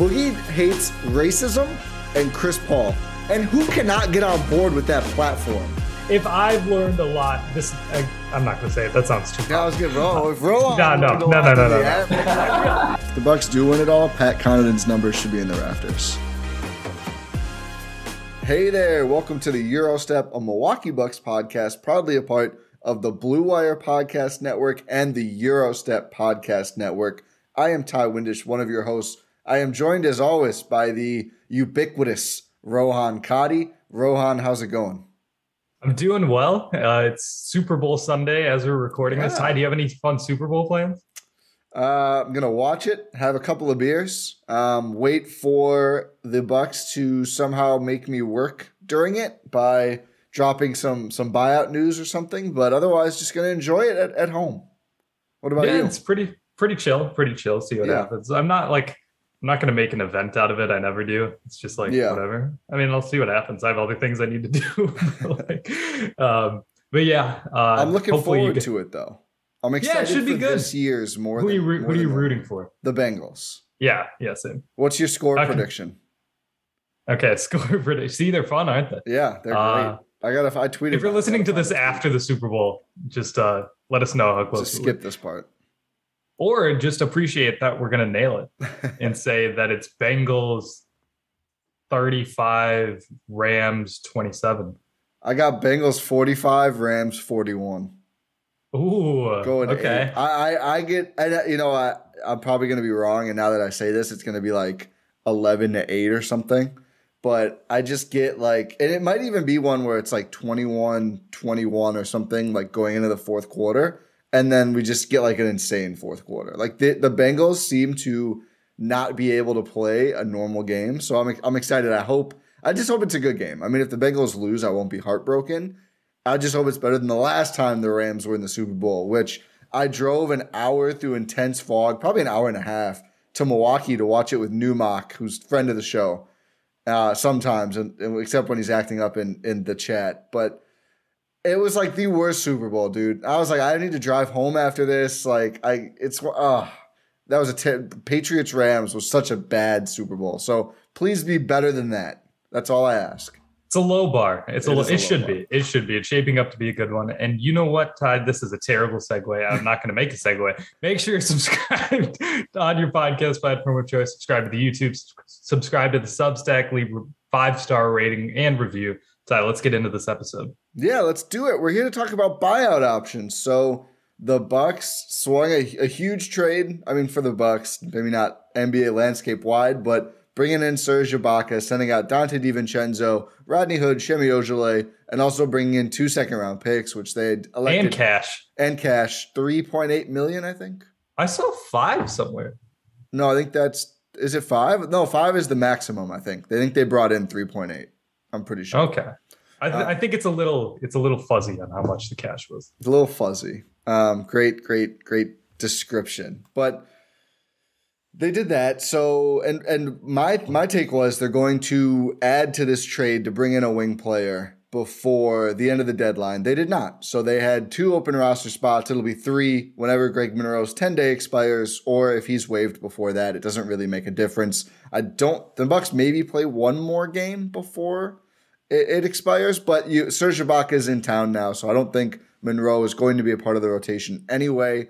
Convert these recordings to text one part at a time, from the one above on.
Boogie hates racism and Chris Paul. And who cannot get on board with that platform? If I've learned a lot, this I, I'm not gonna say it. That sounds too. I was good. Roll, if roll on. No, no, no, no, no, no. If the Bucks do win it all, Pat Connaughton's numbers should be in the rafters. Hey there, welcome to the Gyro Step, a Milwaukee Bucks podcast, proudly a part of the Blue Wire Podcast Network and the Gyro Step Podcast Network. I am Ti Windisch, one of your hosts. I am joined as always by the ubiquitous Rohan Katti. Rohan, how's it going? I'm doing well. Uh, it's Super Bowl Sunday as we're recording this. Yeah. Ti, do you have any fun Super Bowl plans? Uh, I'm gonna watch it, have a couple of beers, um, wait for the Bucks to somehow make me work during it by dropping some some buyout news or something. But otherwise, just gonna enjoy it at, at home. What about yeah, you? it's pretty pretty chill. Pretty chill. See what Yeah. happens. I'm not like I'm not gonna make an event out of it. I never do. It's just like Yeah. whatever. I mean, I'll see what happens. I have other things I need to do. like, um, but yeah, uh, I'm looking forward get- to it though. I'm excited. Yeah, it should be good. this year's more. Who are you, more who are you than rooting for? The Bengals. Yeah, yeah, same. What's your score Okay. prediction? Okay, score prediction. See, they're fun, aren't they? Yeah, they're Uh, great. I gotta. I tweeted. If you're listening to this after the Super Bowl, just uh, let us know how close. just skip this part. Or just appreciate that we're gonna nail it and say that it's Bengals 35, Rams 27. I got Bengals 45, Rams 41. Ooh, Going okay. eight. I, I I get I, you know I I'm probably gonna be wrong, and now that I say this, it's gonna be like 11 to eight or something. But I just get like, and it might even be one where it's like 21, 21 or something, like going into the fourth quarter, and then we just get like an insane fourth quarter. Like the the Bengals seem to not be able to play a normal game, so I'm I'm excited. I hope I just hope it's a good game. I mean, if the Bengals lose, I won't be heartbroken. I just hope it's better than the last time the Rams were in the Super Bowl, which I drove an hour through intense fog, probably an hour and a half, to Milwaukee to watch it with Newmock, who's friend of the show. Uh, sometimes, and, and except when he's acting up in in the chat, but it was like the worst Super Bowl, dude. I was like, I need to drive home after this. Like, I it's uh that was a ter- Patriots Rams was such a bad Super Bowl. So please be better than that. That's all I ask. It's a low bar. It's a It low, is a it should bar. be. It should be. It's shaping up to be a good one. And you know what, Ti? This is a terrible segue. I'm not going to make a segue. Make sure you're subscribed on your podcast platform of choice. Subscribe to the YouTube. Subscribe to the Substack. Leave a five star rating and review. Ti, let's get into this episode. Yeah, let's do it. We're here to talk about buyout options. So the Bucks swung a, a huge trade. I mean, for the Bucks, maybe not NBA landscape wide, but bringing in Serge Ibaka, sending out Dante DiVincenzo, Rodney Hood, Semi Ojeleye, and also bringing in two second round picks, which they had elected And cash. and cash, three point eight million, I think. I saw five somewhere. No, I think that's is it five? No, five is the maximum. I think they think they brought in three point eight. I'm pretty sure. Okay. I, th- Uh, I think it's a little it's a little fuzzy on how much the cash was. It's a little fuzzy. Um, great, great, great description. But they did that. So, and and my my take was they're going to add to this trade to bring in a wing player before the end of the deadline. They did not. So they had two open roster spots. It'll be three whenever Greg Monroe's 10 day expires, or if he's waived before that. It doesn't really make a difference. I don't, the Bucks maybe play one more game before it, it expires, but you, Serge Ibaka is in town now. So I don't think Monroe is going to be a part of the rotation anyway.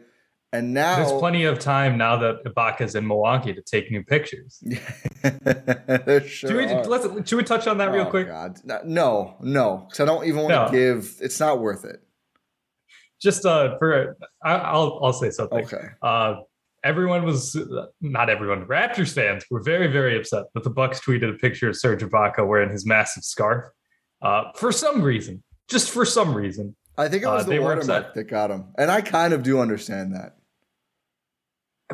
And now there's plenty of time now that Ibaka's in Milwaukee to take new pictures. there sure should, we, let's, should we touch on that real oh, quick? God. No, no, because I don't even want to no. give. It's not worth it. Just uh, for I, will I'll say something. Okay. Uh, everyone was not everyone. Raptors fans were very very upset that the Bucks tweeted a picture of Serge Ibaka wearing his massive scarf. Uh, for some reason, just for some reason. I think it was uh, the watermark that got him, and I kind of do understand that.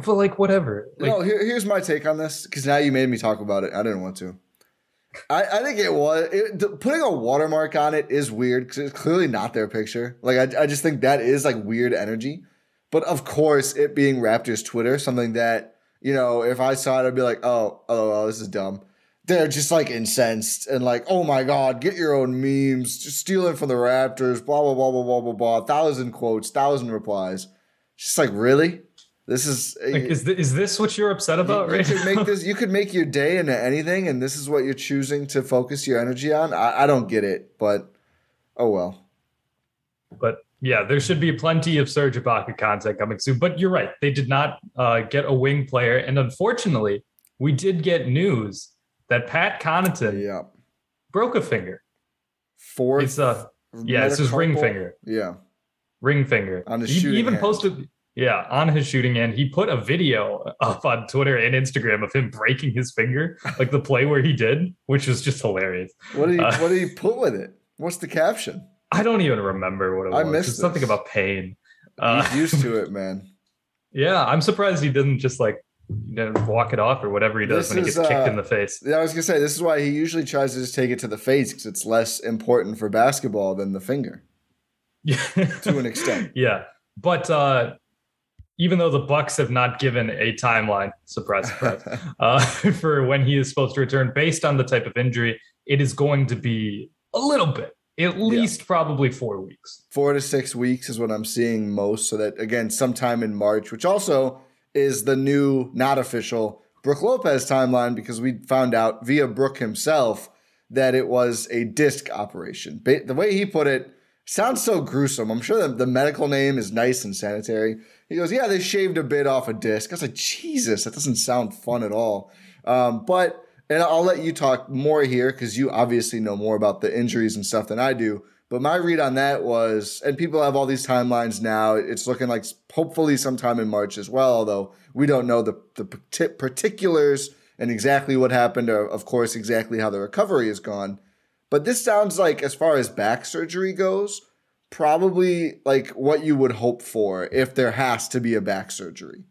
But like whatever. Like, no, here, here's my take on this because now you made me talk about it. I didn't want to. I, I think it was it, putting a watermark on it is weird because it's clearly not their picture. Like I, I just think that is like weird energy. But of course, it being Raptors Twitter, something that you know, if I saw it, I'd be like, oh, oh, oh this is dumb. They're just like incensed and like, oh my god, get your own memes, just stealing from the Raptors, blah blah blah blah blah blah blah. Thousand quotes, thousand replies. Just like really, this is like, is, th- is this what you're upset about? You, right? You could make this. You could make your day into anything, and this is what you're choosing to focus your energy on. I, I don't get it, but oh well. But yeah, there should be plenty of Serge Ibaka content coming soon. But you're right; they did not uh, get a wing player, and unfortunately, we did get news that Pat Connaughton yeah. broke a finger. Fourth, it's a yeah, it's his ring finger. Yeah, ring finger. On his he even hand. posted yeah, on his shooting end, he put a video up on Twitter and Instagram of him breaking his finger, like the play where he did, which was just hilarious. What did he uh, What did he put with it? What's the caption? I don't even remember what it was. I was. Missed it's something about pain. Uh, He's used to it, man. Yeah, I'm surprised he didn't just like you know, walk it off or whatever he does this when he gets uh, kicked in the face. Yeah, I was gonna say this is why he usually tries to just take it to the face because it's less important for basketball than the finger. Yeah, to an extent. Yeah, but uh, even though the Bucks have not given a timeline, surprise, surprise, uh, for when he is supposed to return, based on the type of injury, it is going to be a little bit, at least yeah. probably four weeks. Four to six weeks is what I'm seeing most. So that again, sometime in March, which also is the new, not official Brook Lopez timeline, because we found out via Brook himself that it was a disc operation. The way he put it sounds so gruesome. I'm sure the medical name is nice and sanitary he goes, yeah, they shaved a bit off a disc. I was like, Jesus, that doesn't sound fun at all. Um, but and I'll let you talk more here because you obviously know more about the injuries and stuff than I do. But my read on that was, and people have all these timelines now. It's looking like hopefully sometime in March as well, although we don't know the, the particulars and exactly what happened, or of course, exactly how the recovery has gone. But this sounds like, as far as back surgery goes, probably like what you would hope for if there has to be a back surgery.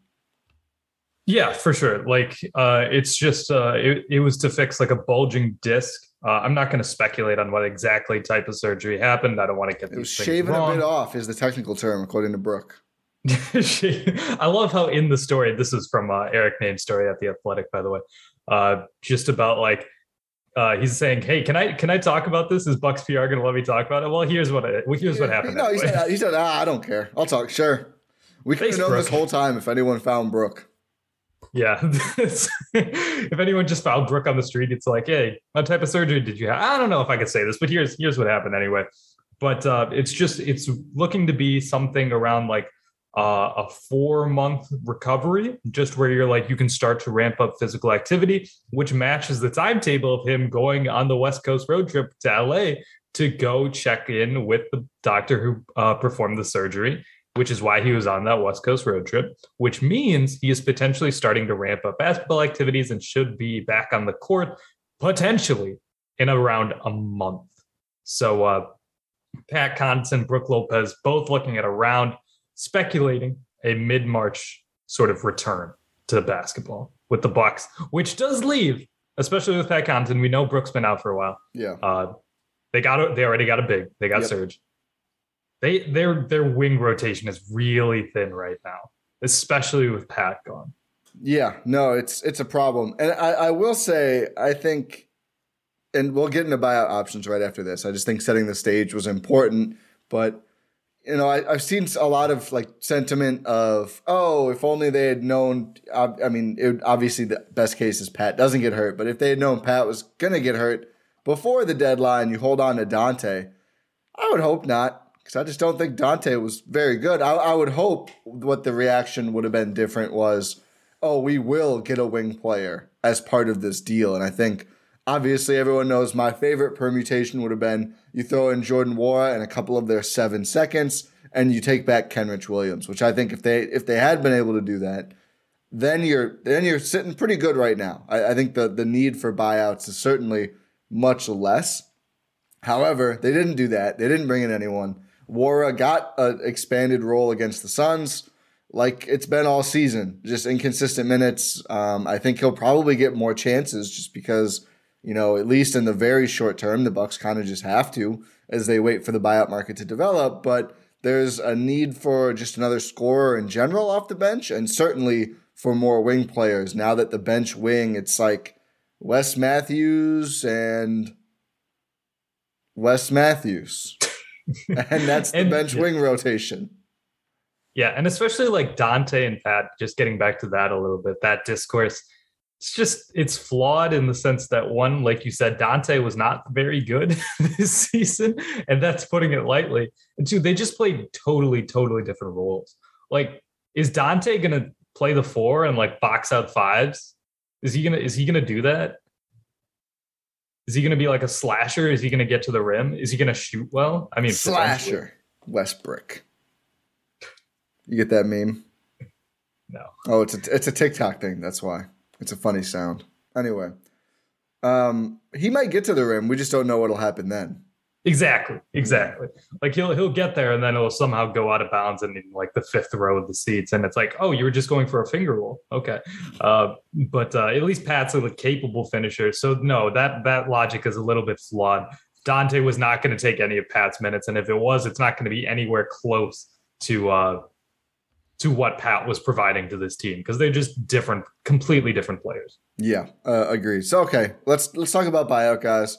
Yeah, for sure. Like uh it's just uh it, it was to fix like a bulging disc. Uh, I'm not going to speculate on what exactly type of surgery happened. I don't want to get it was shaving wrong. a bit off is the technical term according to Brook. I love how in the story, this is from uh, Eric Nehm's story at the Athletic, by the way, uh, just about like uh, he's saying, "Hey, can I can I talk about this? Is Bucks PR going to let me talk about it?" Well, here's what I, here's what happened. No, he said, he said, ah, "I don't care. I'll talk." Sure, we could known this whole time if anyone found Brook. Yeah, if anyone just found Brook on the street, it's like, "Hey, what type of surgery did you have?" I don't know if I could say this, but here's here's what happened anyway. But uh, it's just it's looking to be something around like uh, a four month recovery, just where you're like, you can start to ramp up physical activity, which matches the timetable of him going on the West Coast road trip to LA to go check in with the doctor who uh, performed the surgery, which is why he was on that West Coast road trip, which means he is potentially starting to ramp up basketball activities and should be back on the court potentially in around a month. So, uh, Pat Connaughton, Brook Lopez, both looking at around speculating a mid-March sort of return to the basketball with the Bucks, which does leave, especially with Pat Connaughton. We know Brook's been out for a while. Yeah. Uh, they got a, they already got a big. They got yep. Serge. They their their wing rotation is really thin right now, especially with Pat gone. Yeah, no, it's it's a problem, and I, I will say I think and we'll get into buyout options right after this. I just think setting the stage was important, but you know, I, have seen a lot of like sentiment of, oh, if only they had known. I, I mean, it, obviously the best case is Pat doesn't get hurt, but if they had known Pat was gonna get hurt before the deadline, you hold on to Dante. I would hope not, because I just don't think Dante was very good. I, I would hope what the reaction would have been different was, oh, we will get a wing player as part of this deal, and I think Obviously, everyone knows my favorite permutation would have been you throw in Jordan Nwora and a couple of their seven seconds, and you take back Kenrich Williams, which I think if they if they had been able to do that, then you're then you're sitting pretty good right now. I, I think the the need for buyouts is certainly much less. However, they didn't do that. They didn't bring in anyone. Nwora got an expanded role against the Suns, like it's been all season, just inconsistent minutes. Um, I think he'll probably get more chances just because you know, at least in the very short term, the Bucks kind of just have to as they wait for the buyout market to develop. But there's a need for just another scorer in general off the bench, and certainly for more wing players. Now that the bench wing, it's like Wes Matthews and Wes Matthews. and that's the and, bench wing rotation. Yeah, and especially like Dante and Pat, just getting back to that a little bit, that discourse it's just it's flawed in the sense that one, like you said, dante was not very good this season, and that's putting it lightly. And two, they just played totally, totally different roles. Like, is dante gonna play the four and like box out fives? Is he gonna is he gonna do that? Is he gonna be like a slasher? Is he gonna get to the rim? Is he gonna shoot well? I mean slasher Westbrook. You get that meme? No. Oh, it's a it's a TikTok thing. That's why. It's a funny sound. Anyway, um, he might get to the rim. We just don't know what'll happen then. Exactly, exactly. Like he'll he'll get there and then it'll somehow go out of bounds in like the fifth row of the seats, and it's like, oh, you were just going for a finger roll, okay. Uh, but uh, at least Pat's a capable finisher, so no, that that logic is a little bit flawed. Dante was not going to take any of Pat's minutes, and if it was, it's not going to be anywhere close to uh, to what Pat was providing to this team because they're just different, completely different players. Yeah, uh, agree. So okay, let's let's talk about buyout guys.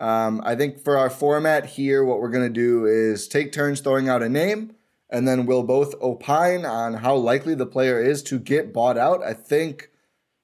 Um, I think for our format here, what we're gonna do is take turns throwing out a name, and then we'll both opine on how likely the player is to get bought out. I think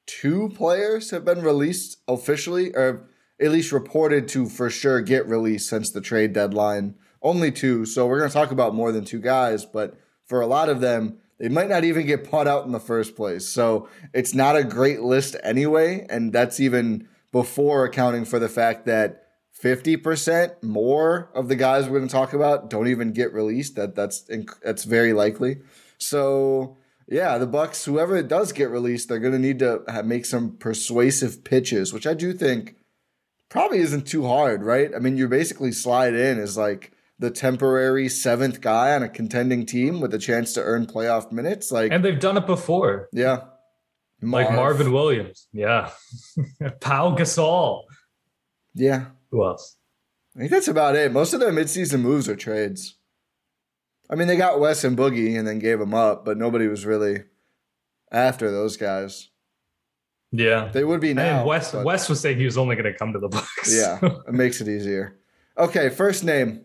two players have been released officially, or at least reported to for sure get released since the trade deadline. Only two, so we're gonna talk about more than two guys, but for a lot of them they might not even get bought out in the first place. So it's not a great list anyway. And that's even before accounting for the fact that 50% more of the guys we're going to talk about don't even get released. That that's that's very likely. So yeah, the Bucks, whoever does get released, they're going to need to make some persuasive pitches, which I do think probably isn't too hard, right? I mean, you basically slide in as like the temporary seventh guy on a contending team with a chance to earn playoff minutes. Like, and they've done it before. Yeah, Marv. like Marvin Williams. Yeah, Pau Gasol. Yeah. Who else? I think that's about it. Most of their midseason moves are trades. I mean, they got Wes and Boogie and then gave them up, but nobody was really after those guys. Yeah, they would be now. And Wes but... Wes was saying he was only going to come to the Bucks. yeah, it makes it easier. Okay, first name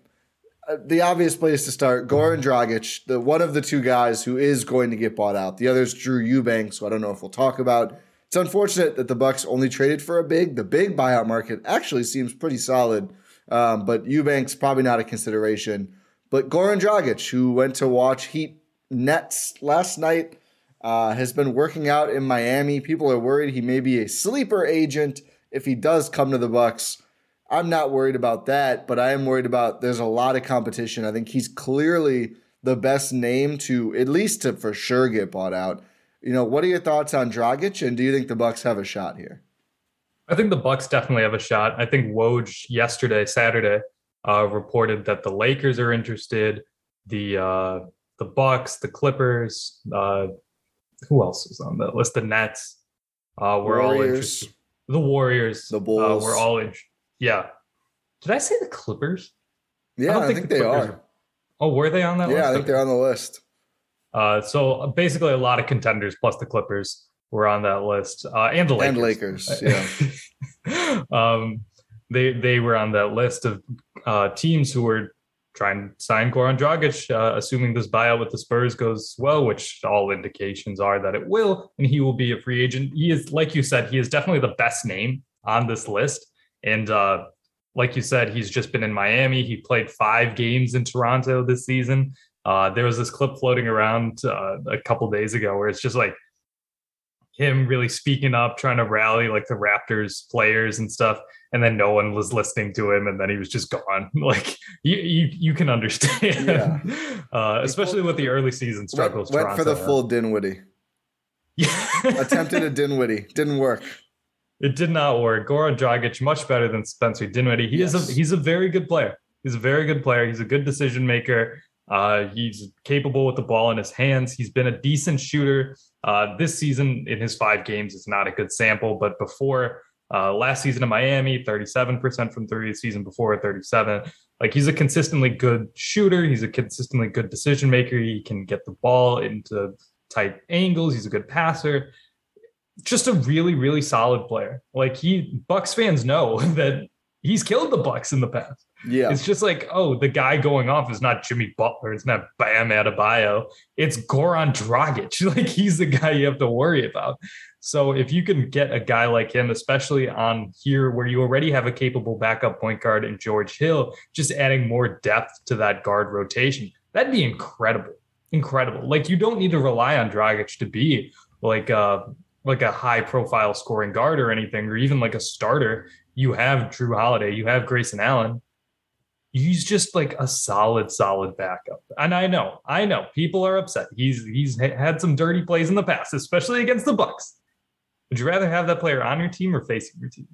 the obvious place to start, Goran Dragic, the one of the two guys who is going to get bought out. The other is Drew Eubanks, who I don't know if we'll talk about. It's unfortunate that the Bucks only traded for a big. The big buyout market actually seems pretty solid, um, but Eubanks probably not a consideration. But Goran Dragic, who went to watch Heat Nets last night, uh, has been working out in Miami. People are worried he may be a sleeper agent if he does come to the Bucks. I'm not worried about that, but I am worried about there's a lot of competition. I think he's clearly the best name to at least to for sure get bought out. You know, what are your thoughts on Dragic, and do you think the Bucks have a shot here? I think the Bucks definitely have a shot. I think Woj yesterday, Saturday, uh, reported that the Lakers are interested, the uh, the Bucks, the Clippers, uh, who else is on the list? The Nets. Uh, we're Warriors. all interested. The Warriors. The Bulls. Uh, we're all interested yeah. Did I say the Clippers? Yeah, I, I think, think the they are. are. Oh, were they on that list? yeah, list? I think they're on the list. Uh, so basically, a lot of contenders plus the Clippers were on that list, uh, and the Lakers. And Lakers, yeah. um, they they were on that list of uh, teams who were trying to sign Goran Dragic, uh, assuming this buyout with the Spurs goes well, which all indications are that it will, and he will be a free agent. He is, like you said, he is definitely the best name on this list. And uh, like you said, he's just been in Miami. He played five games in Toronto this season. Uh, there was this clip floating around uh, a couple days ago where it's just like him really speaking up, trying to rally like the Raptors players and stuff, and then no one was listening to him, and then he was just gone. Like you, you, you can understand, yeah. uh, especially with the early season struggles. Went, went for the full Dinwiddie. Yeah, attempted a Dinwiddie, didn't work. It did not work. Goran Dragic much better than Spencer Dinwiddie. He yes. is a he's a very good player. He's a very good player. He's a good decision maker. Uh, he's capable with the ball in his hands. He's been a decent shooter. Uh, this season, in his five games, is not a good sample, but before uh, last season in Miami, 37% from three, season before, 37. Like he's a consistently good shooter. He's a consistently good decision maker. He can get the ball into tight angles. He's a good passer. Just a really, really solid player. Like he, Bucks fans know that he's killed the Bucks in the past. Yeah. It's just like, oh, the guy going off is not Jimmy Butler. It's not Bam Adebayo. It's Goran Dragic. Like he's the guy you have to worry about. So if you can get a guy like him, especially on here where you already have a capable backup point guard in George Hill, just adding more depth to that guard rotation, that'd be incredible. Incredible. Like you don't need to rely on Dragic to be like uh, like a high profile scoring guard or anything, or even like a starter. You have Jrue Holiday, you have Grayson Allen he's just like a solid, solid backup. And I know, I know, people are upset. He's he's had some dirty plays in the past, especially against the Bucks. Would you rather have that player on your team or facing your team?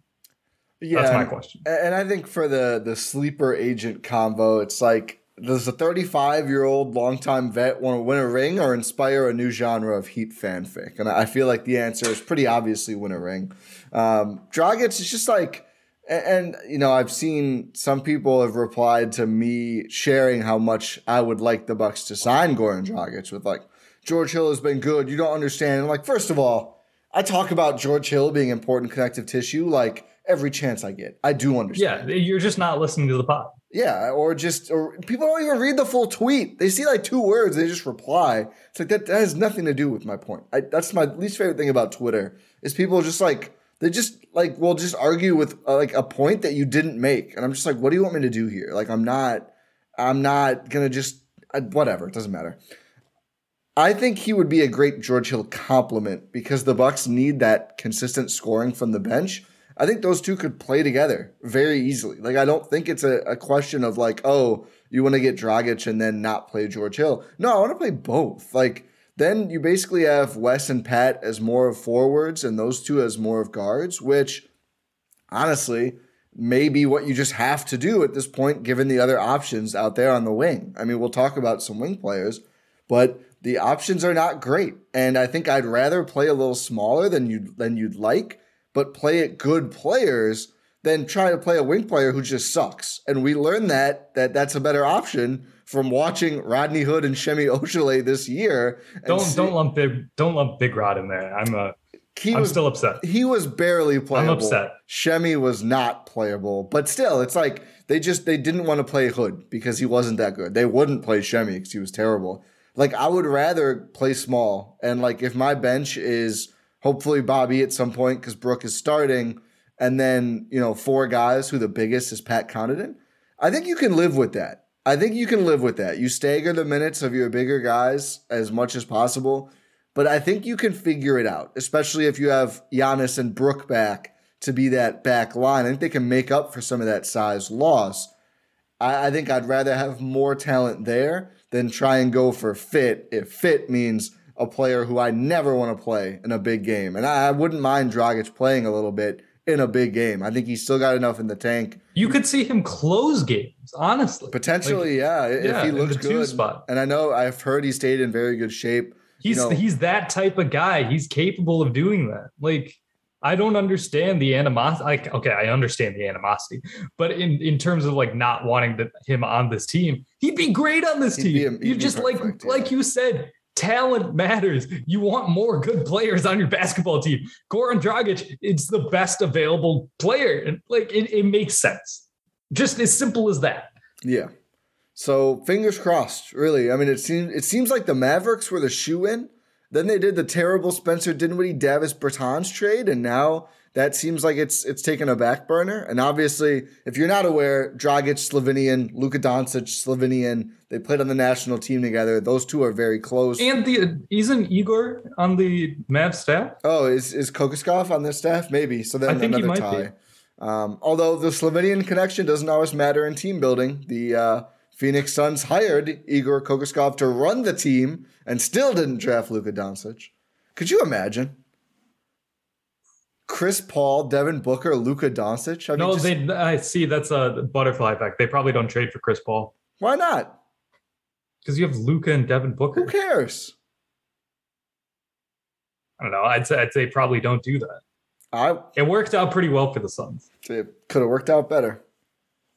Yeah, that's my question. And I think for the the sleeper agent combo, it's like does a 35 year old longtime vet want to win a ring or inspire a new genre of Heat fanfic? And I feel like the answer is pretty obviously win a ring. Um, Dragic is just like and, and, you know, I've seen some people have replied to me sharing how much I would like the Bucks to sign Goran Dragic with like George Hill has been good. You don't understand. I'm like, first of all, I talk about George Hill being important connective tissue like every chance I get. I do understand. Yeah, you're just not listening to the pod. Yeah, or just or people don't even read the full tweet. They see like two words, they just reply. It's like that, that has nothing to do with my point. I, that's my least favorite thing about Twitter is people just like they just like will just argue with uh, like a point that you didn't make, and I'm just like, what do you want me to do here? Like, I'm not, I'm not gonna just uh, whatever. It doesn't matter. I think he would be a great George Hill complement because the Bucks need that consistent scoring from the bench. I think those two could play together very easily. Like I don't think it's a, a question of like, oh, you want to get Dragic and then not play George Hill. No, I want to play both. Like then you basically have Wes and Pat as more of forwards and those two as more of guards, which honestly may be what you just have to do at this point, given the other options out there on the wing. I mean, we'll talk about some wing players, but the options are not great. And I think I'd rather play a little smaller than you than you'd like, but play at good players than try to play a wing player who just sucks. And we learned that that that's a better option from watching Rodney Hood and Semi Ojeleye this year. Don't see, don't lump big don't lump Big Rod in there. I'm a he I'm was, still upset. He was barely playable. I'm upset. Semi was not playable, but still, it's like they just they didn't want to play Hood because he wasn't that good. They wouldn't play Semi because he was terrible. Like I would rather play small, and like if my bench is hopefully Bobby at some point because Brook is starting, and then you know four guys who the biggest is Pat Connaughton. I think you can live with that. I think you can live with that. You stagger the minutes of your bigger guys as much as possible, but I think you can figure it out, especially if you have Giannis and Brook back to be that back line. I think they can make up for some of that size loss. I, I think I'd rather have more talent there than try and go for fit if fit means a player who I never want to play in a big game. And I, I wouldn't mind Dragic playing a little bit in a big game. I think he's still got enough in the tank. You could see him close games, honestly. Potentially, like, yeah, yeah, if he looks good. Spot. And I know I've heard he stayed in very good shape. He's you know, he's that type of guy. He's capable of doing that. Like I don't understand the animosity. Like, okay, I understand the animosity, but in in terms of like not wanting the, him on this team, he'd be great on this he'd team. You just like yeah. like you said, talent matters. You want more good players on your basketball team. Goran Dragic, it's the best available player. Like it, it makes sense. Just as simple as that. Yeah. So fingers crossed, really. I mean, it seems it seems like the Mavericks were the shoe in. Then they did the terrible Spencer Dinwiddie Davis Bertans trade, and now that seems like it's it's taken a back burner. And obviously, if you're not aware, Dragic Slovenian, Luka Doncic Slovenian, they played on the national team together. Those two are very close. And the isn't Igor on the Mav staff? Oh, is is Kokoskov on their staff? Maybe. So then I think he another tie. Um, although the Slovenian connection doesn't always matter in team building. The uh, Phoenix Suns hired Igor Kokoskov to run the team and still didn't draft Luka Doncic. Could you imagine? Chris Paul, Devin Booker, Luka Doncic. I mean, No, just- they. I see. That's a butterfly effect. They probably don't trade for Chris Paul why not? because you have Luka and Devin Booker. Who cares? I don't know. I'd say I'd say probably don't do that. I It worked out pretty well for the Suns. it could have worked out better.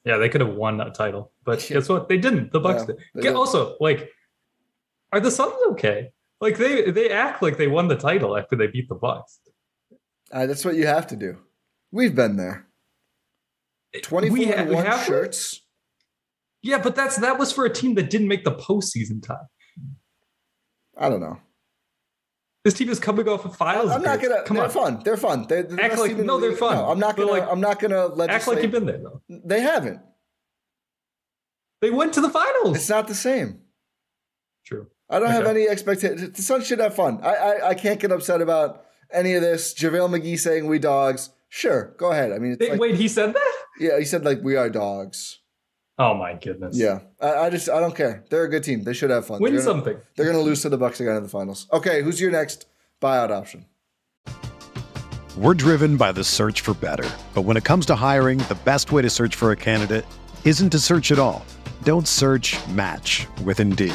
Yeah, they could have won that title, but Yeah. guess what? They didn't. The Bucks Yeah, did. Did. Also, like, are the Suns okay? Like they they act like they won the title after they beat the Bucks. Uh, that's what you have to do. We've been there. Twenty-four We ha- and we one shirts. Yeah, but that's that was for a team that didn't make the postseason time. I don't know. This team is coming off of finals. I'm not gonna. come they're on. fun. They're fun. They're, the Act like- no, the they're fun. No, I'm not gonna. like, I'm not gonna let. Act like you've been there though. They haven't. They went to the finals. It's not the same. True. I don't have any expectation. The Suns should have fun. I, I I can't get upset about any of this. JaVale McGee saying we dogs. Sure, go ahead. I mean, it's They- like, wait, he said that? yeah, he said like we are dogs. Oh my goodness. Yeah, I, I just I don't care. They're a good team. They should have fun. Win they're gonna, something. They're gonna lose to the Bucks again in the finals. Okay, who's your next buyout option? We're driven by the search for better. But when it comes to hiring, the best way to search for a candidate isn't to search at all. Don't search match with Indeed.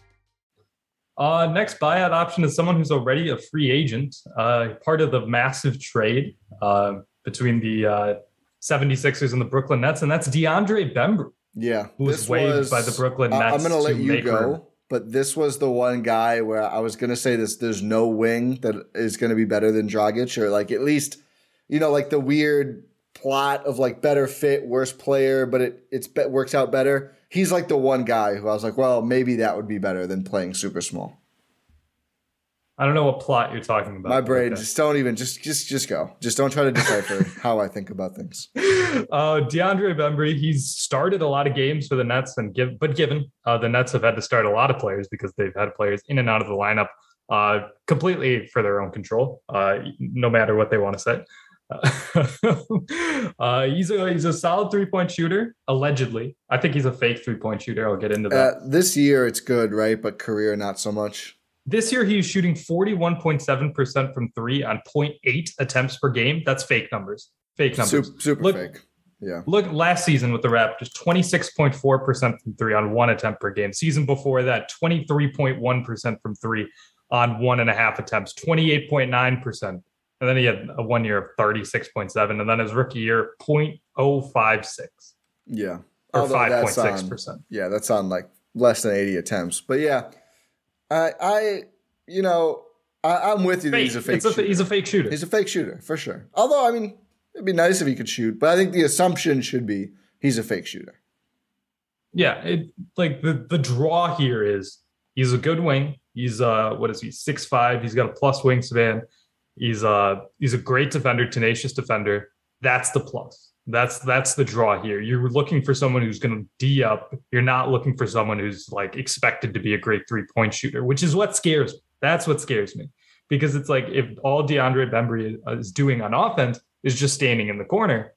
Uh, next buyout option is someone who's already a free agent, uh, part of the massive trade uh, between the uh, 76ers and the Brooklyn Nets, and that's DeAndre Bembry, Yeah, who was waived was- by the Brooklyn Nets. I'm going to let you go, room. but this was the one guy where I was going to say this. There's no wing that is going to be better than Dragic, or like at least, you know, like the weird plot of like better fit, worse player, but it it's be- works out better. He's like the one guy who I was like, well, maybe that would be better than playing super small. I don't know what plot you're talking about. My brain, okay. just don't even just just just go. Just don't try to decipher how I think about things. Uh, DeAndre Bembry, he's started a lot of games for the Nets, and give but given uh, the Nets have had to start a lot of players because they've had players in and out of the lineup uh, completely for their own control, uh, no matter what they want to say. uh, he's a he's a solid three point shooter. Allegedly, I think he's a fake three point shooter. I'll get into that. Uh, this year, it's good, right? But career, not so much. This year, he's shooting forty one point seven percent from three on 0.8 attempts per game. That's fake numbers. Fake numbers. Super, super look, fake. Yeah. Look, last season with the Raptors, twenty six point four percent from three on one attempt per game. Season before that, twenty three point one percent from three on one and a half attempts, twenty eight point nine percent and then he had a one year of 36.7. And then his rookie year, 0.056. Yeah. Or 5.6%. Yeah, that's on like less than 80 attempts. But yeah, I, I you know, I, am with you. He's a fake. A, he's a fake shooter. He's a fake shooter for sure. Although, I mean, it'd be nice if he could shoot, but I think the assumption should be he's a fake shooter. Yeah, it like the the draw here is he's a good wing. He's uh what is he six five? He's got a plus wingspan. He's a he's a great defender, tenacious defender. That's the plus. That's that's the draw here. You're looking for someone who's going to d up. You're not looking for someone who's like expected to be a great three point shooter, which is what scares. Me. That's what scares me because it's like if all DeAndre Bembry is doing on offense is just standing in the corner,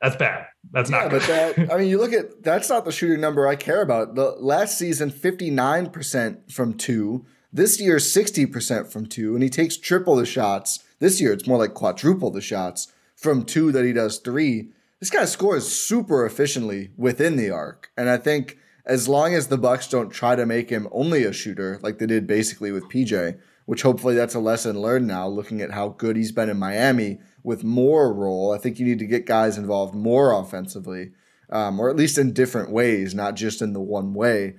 that's bad. That's yeah, not. Good. But that, I mean, you look at that's not the shooting number I care about. The last season, fifty nine percent from two. This year, 60% from two, and he takes triple the shots. This year, it's more like quadruple the shots from two that he does three. This guy scores super efficiently within the arc. And I think as long as the Bucks don't try to make him only a shooter, like they did basically with PJ, which hopefully that's a lesson learned now, looking at how good he's been in Miami with more role. I think you need to get guys involved more offensively, um, or at least in different ways, not just in the one way.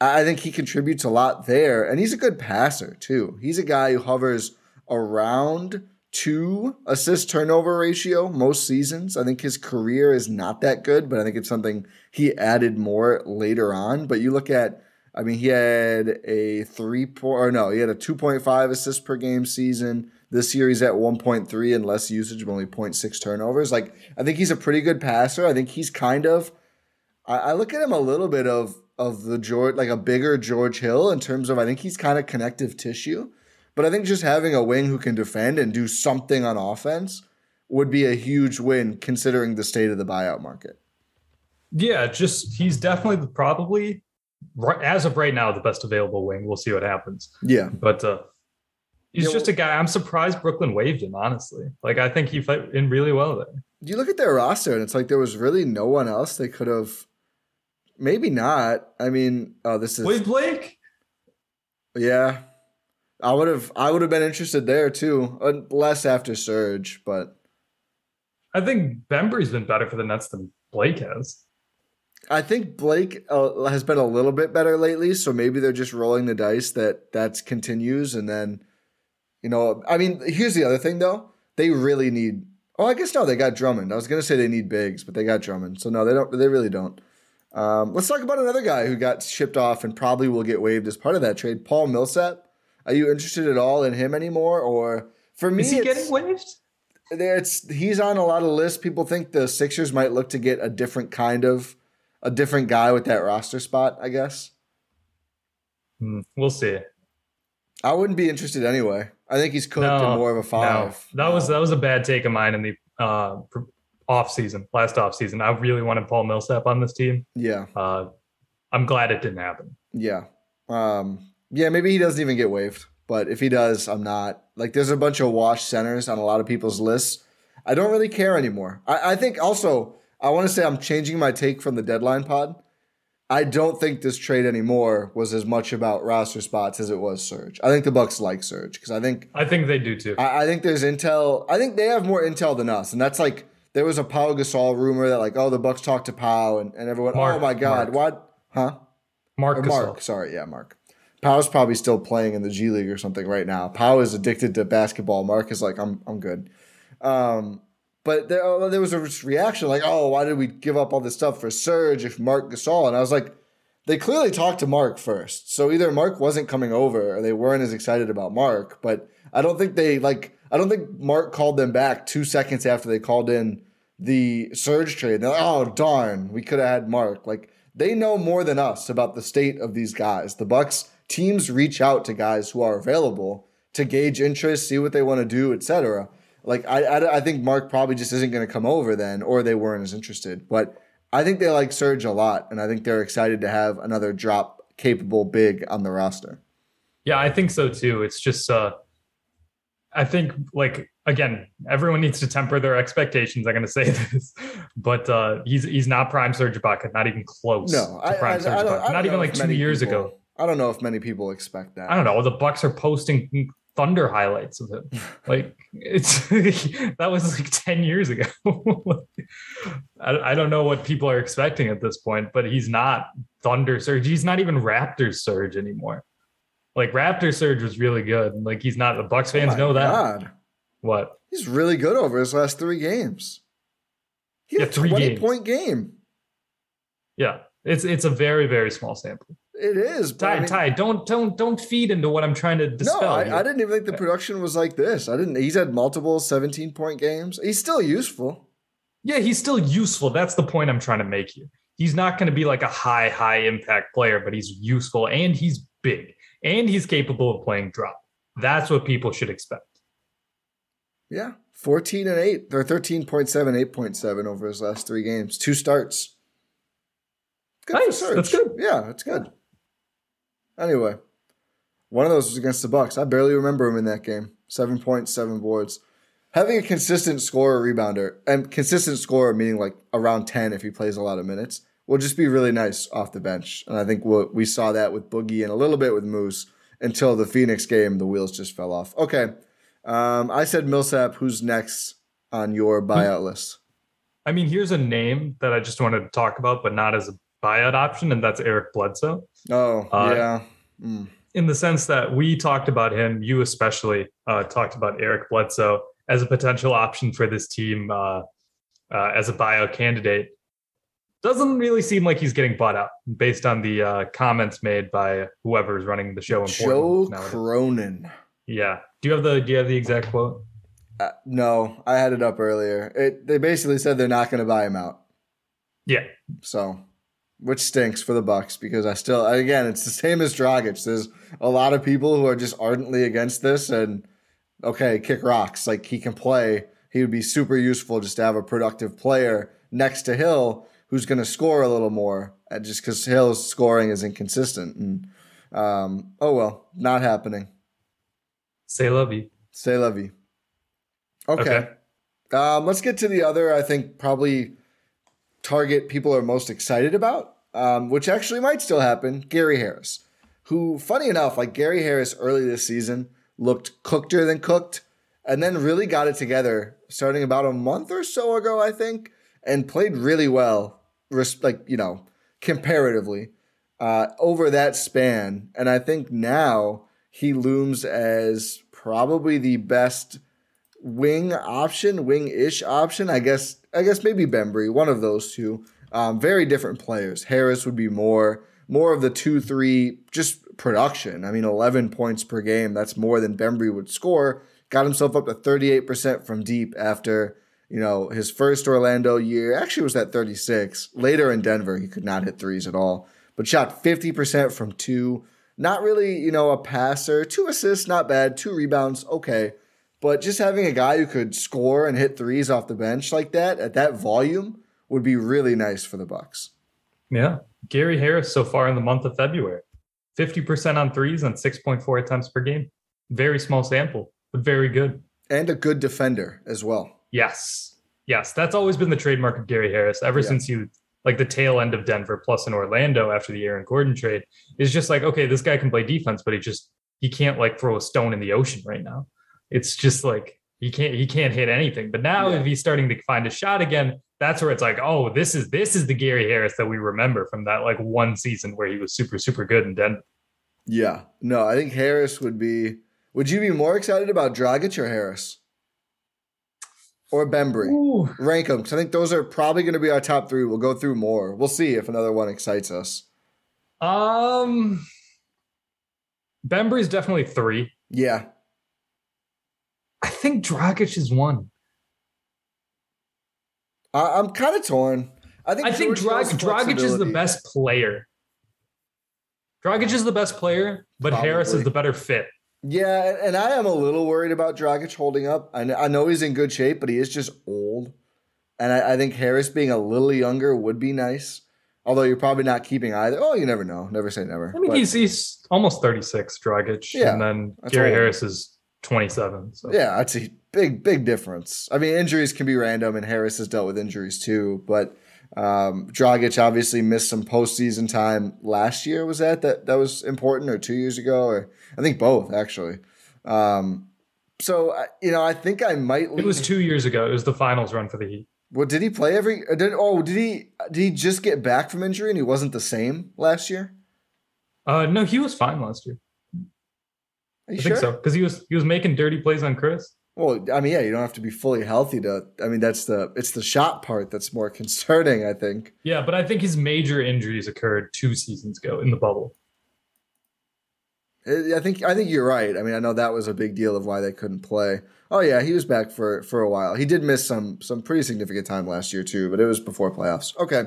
I think he contributes a lot there. And he's a good passer, too. He's a guy who hovers around two assist turnover ratio most seasons. I think his career is not that good, but I think it's something he added more later on. But you look at, I mean, he had a three point, or no, he had a 2.5 assist per game season. This year he's at 1.3 and less usage, but only 0.6 turnovers. Like, I think he's a pretty good passer. I think he's kind of, I, I look at him a little bit of of the George, like a bigger George Hill in terms of I think he's kind of connective tissue. But I think just having a wing who can defend and do something on offense would be a huge win considering the state of the buyout market. Yeah, just he's definitely probably as of right now the best available wing. We'll see what happens. Yeah, but uh, he's yeah, just a guy. I'm surprised Brooklyn waived him. Honestly, like I think he fit in really well there. You look at their roster and it's like there was really no one else they could have Maybe not. I mean, oh, this is Wade Blake. Yeah, I would have. I would have been interested there too. Uh, less after Serge. but I think Bembry's been better for the Nets than Blake has. I think Blake uh, has been a little bit better lately, so maybe they're just rolling the dice that that continues, and then, you know, I mean, here's the other thing though: they really need. Oh, I guess no, they got Drummond. I was gonna say they need bigs, but they got Drummond, so no, they don't. They really don't. Um, let's talk about another guy who got shipped off and probably will get waived as part of that trade. Paul Millsap. Are you interested at all in him anymore, or for me, is he getting waived? There it's he's on a lot of lists. People think the Sixers might look to get a different kind of a different guy with that roster spot. I guess. Hmm, we'll see. I wouldn't be interested anyway. I think he's cooked no, in more of a five. No. That was that was a bad take of mine in the uh, off season, last off season. I really wanted Paul Millsap on this team. Yeah. Uh, I'm glad it didn't happen. Yeah. Um, yeah, maybe he doesn't even get waived, but if he does, I'm not. Like, there's a bunch of wash centers on a lot of people's lists. I don't really care anymore. I, I think also, I want to say I'm changing my take from the deadline pod. I don't think this trade anymore was as much about roster spots as it was Serge. I think the Bucks like Serge because I think I think they do too. I, I think there's intel. I think they have more intel than us, and that's like there was a Pau Gasol rumor that like, oh, the Bucks talked to Pau, and, and everyone, Marc, oh my god, Marc. what? Huh? Marc. Marc. Sorry, yeah, Marc. Pau's probably still playing in the G League or something right now. Pau is addicted to basketball. Marc is like, I'm I'm good. Um, but there, there was a reaction like, oh, why did we give up all this stuff for Serge if Marc Gasol? And I was like, they clearly talked to Marc first. So either Marc wasn't coming over or they weren't as excited about Marc. But I don't think they like. I don't think Marc called them back two seconds after they called in the Serge trade. They're like, oh darn, we could have had Marc. Like they know more than us about the state of these guys. The Bucks teams reach out to guys who are available to gauge interest, see what they want to do, etc. Like I, I, I think Marc probably just isn't going to come over then, or they weren't as interested. But I think they like Serge a lot, and I think they're excited to have another drop capable big on the roster. Yeah, I think so too. It's just uh I think like again, everyone needs to temper their expectations. I'm going to say this, but uh, he's he's not prime Serge Ibaka, not even close. No, to prime I, Serge I Ibaka. Don't even like two years people- ago. I don't know if many people expect that. I don't know. The Bucks are posting Thunder highlights of him. Like it's that was like ten years ago. I, I don't know what people are expecting at this point, but he's not Thunder Serge. He's not even Raptors Serge anymore. Like Raptor Serge was really good. Like he's not. The Bucks fans Oh know that. God. What? He's really good over his last three games. He had Yeah, a 20 games. point game. Yeah, it's it's a very very small sample. It is. but I Ti, mean- Ti, don't don't don't feed into what I'm trying to dispel. No, I. I didn't even think the production was like this. I didn't. He's had multiple 17 point games. He's still useful. Yeah, he's still useful. That's the point I'm trying to make here. He's not going to be like a high high impact player, but he's useful and he's big and he's capable of playing drop. That's what people should expect. Yeah. 14 and 8. They're 13.7, 8.7 over his last three games. Two starts. Good Nice. That's good. Yeah, that's good. Anyway, one of those was against the Bucks. I barely remember him in that game. 7.7 boards. Having a consistent scorer rebounder, and consistent scorer meaning like around 10 if he plays a lot of minutes, will just be really nice off the bench. And I think we'll, we saw that with Boogie and a little bit with Moose until the Phoenix game, the wheels just fell off. Okay. Um, I said Millsap. Who's next on your buyout list? I mean, here's a name that I just wanted to talk about, but not as a buyout option, and that's Eric Bledsoe. Oh, Uh, yeah. Mm. in the sense that we talked about him, you especially uh, talked about Eric Bledsoe as a potential option for this team uh, uh, as a buyout candidate. Doesn't really seem like he's getting bought out based on the uh, comments made by whoever's running the show. in Joe Portland nowadays. Cronin. yeah. Do you have the Do you have the exact quote? Uh, no, I had it up earlier. It, they basically said they're not going to buy him out. Yeah. So, which stinks for the Bucks because I still, again, it's the same as Dragic. There's a lot of people who are just ardently against this, and okay, kick rocks. Like he can play. He would be super useful just to have a productive player next to Hill who's going to score a little more, uh, just because Hill's scoring is inconsistent. And um, oh well, not happening. Say love you. Say la vie. Okay. Um, let's get to the other, I think, probably target people are most excited about, um, which actually might still happen Gary Harris, who, funny enough, like Gary Harris early this season looked cooker than cooked and then really got it together starting about a month or so ago, I think, and played really well, like, you know, comparatively uh, over that span. And I think now he looms as probably the best wing option, wing ish option. I guess I guess maybe Bembry, one of those two. Um, very different players. Harris would be more more of the two three just production. I mean, eleven points per game. That's more than Bembry would score. Got himself up to thirty eight percent from deep after you know his first Orlando year. Actually, was that thirty six. Later in Denver, he could not hit threes at all, but shot fifty percent from two. Not really, you know, a passer. Two assists, not bad. Two rebounds, okay. But just having a guy who could score and hit threes off the bench like that at that volume would be really nice for the Bucks. Yeah. Gary Harris so far in the month of February. 50% on threes and 6.4 attempts per game. Very small sample, but very good. And a good defender as well. Yes. Yes. That's always been the trademark of Gary Harris ever Yeah. since you like the tail end of Denver plus in Orlando after the Aaron Gordon trade is just like, okay, this guy can play defense, but he just he can't like throw a stone in the ocean right now. It's just like he can't he can't hit anything. But now Yeah. if he's starting to find a shot again, that's where it's like, oh, this is this is the Gary Harris that we remember from that like one season where he was super, super good in Denver. Yeah. No, I think Harris would be. Would you be more excited about Dragic or Harris? Or Bembry? Ooh. Rank them because I think those are probably going to be our top three. We'll go through more. We'll see if another one excites us. Um, Bembry's definitely three. Yeah. I think Dragic is one. I, am kind of torn. I think I think Drag, Dragic is the best player. Dragic is the best player, but Probably. Harris is the better fit. Yeah, and I am a little worried about Dragic holding up. I know, I know he's in good shape, but he is just old. And I, I, think Harris being a little younger would be nice. Although you're probably not keeping either. Oh, you never know. Never say never. I mean, but, he's, he's almost 36, Dragic. Yeah, and then Gary old. Harris is 27. So. Yeah, that's a big, big difference. I mean, injuries can be random, and Harris has dealt with injuries too. But um, Dragic obviously missed some postseason time last year. Was that that that was important, or two years ago, or I think both actually. Um, so you know, I think I might. It was two years ago. It was the finals run for the Heat. Well, did he play every? Did oh did he did he just get back from injury and he wasn't the same last year? Uh, no, he was fine last year. I sure? think so because he was he was making dirty plays on Khris. Well, I mean, yeah, you don't have to be fully healthy to. I mean, that's the it's the shot part that's more concerning. I think. Yeah, but I think his major injuries occurred two seasons ago in the bubble. I think I think you're right. I mean, I know that was a big deal of why they couldn't play. Oh yeah, he was back for for a while. He did miss some some pretty significant time last year too, but it was before playoffs. Okay,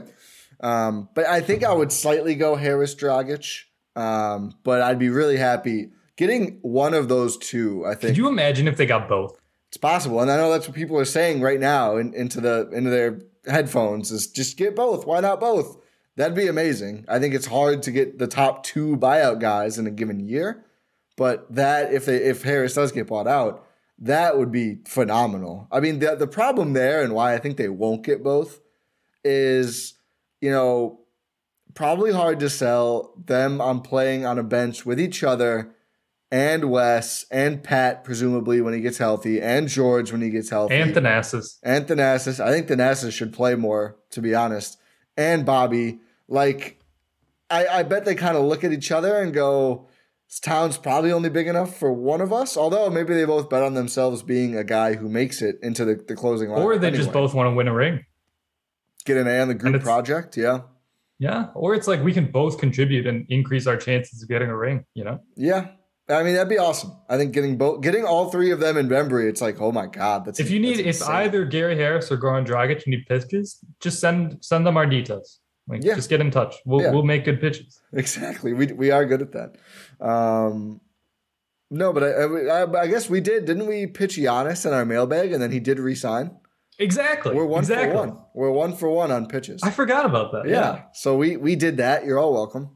um, but I think I would slightly go Harris Dragic, um, but I'd be really happy getting one of those two. I think. Could you imagine if they got both? It's possible, and I know that's what people are saying right now in, into the into their headphones. Is just get both. Why not both? That'd be amazing. I think it's hard to get the top two buyout guys in a given year, but that if they if Harris does get bought out that would be phenomenal. I mean, the the problem there and why I think they won't get both is, you know, probably hard to sell them on playing on a bench with each other and Wes and Pat, presumably when he gets healthy, and George when he gets healthy. And Thanasis. And Thanasis. I think Thanasis should play more, to be honest. And Bobby. Like, I, I bet they kind of look at each other and go, this town's probably only big enough for one of us. Although maybe they both bet on themselves being a guy who makes it into the, the closing line. Or they anyway. just both want to win a ring. Get an A on the group project, yeah. Yeah. Or it's like we can both contribute and increase our chances of getting a ring, you know? Yeah. I mean that'd be awesome. I think getting both, getting all three of them in Bembry, it's like, oh my god, that's if you need, if either Gary Harris or Goran Dragic, you need pitches, just send send them our details. Like, yeah. just get in touch. We'll yeah. we'll make good pitches. Exactly. We we are good at that. Um, no, but I, I, I, guess we did, didn't we? Pitch Giannis in our mailbag, and then he did resign. Exactly. We're one exactly. for one. We're one for one on pitches. I forgot about that. Yeah. yeah. So we we did that. You're all welcome.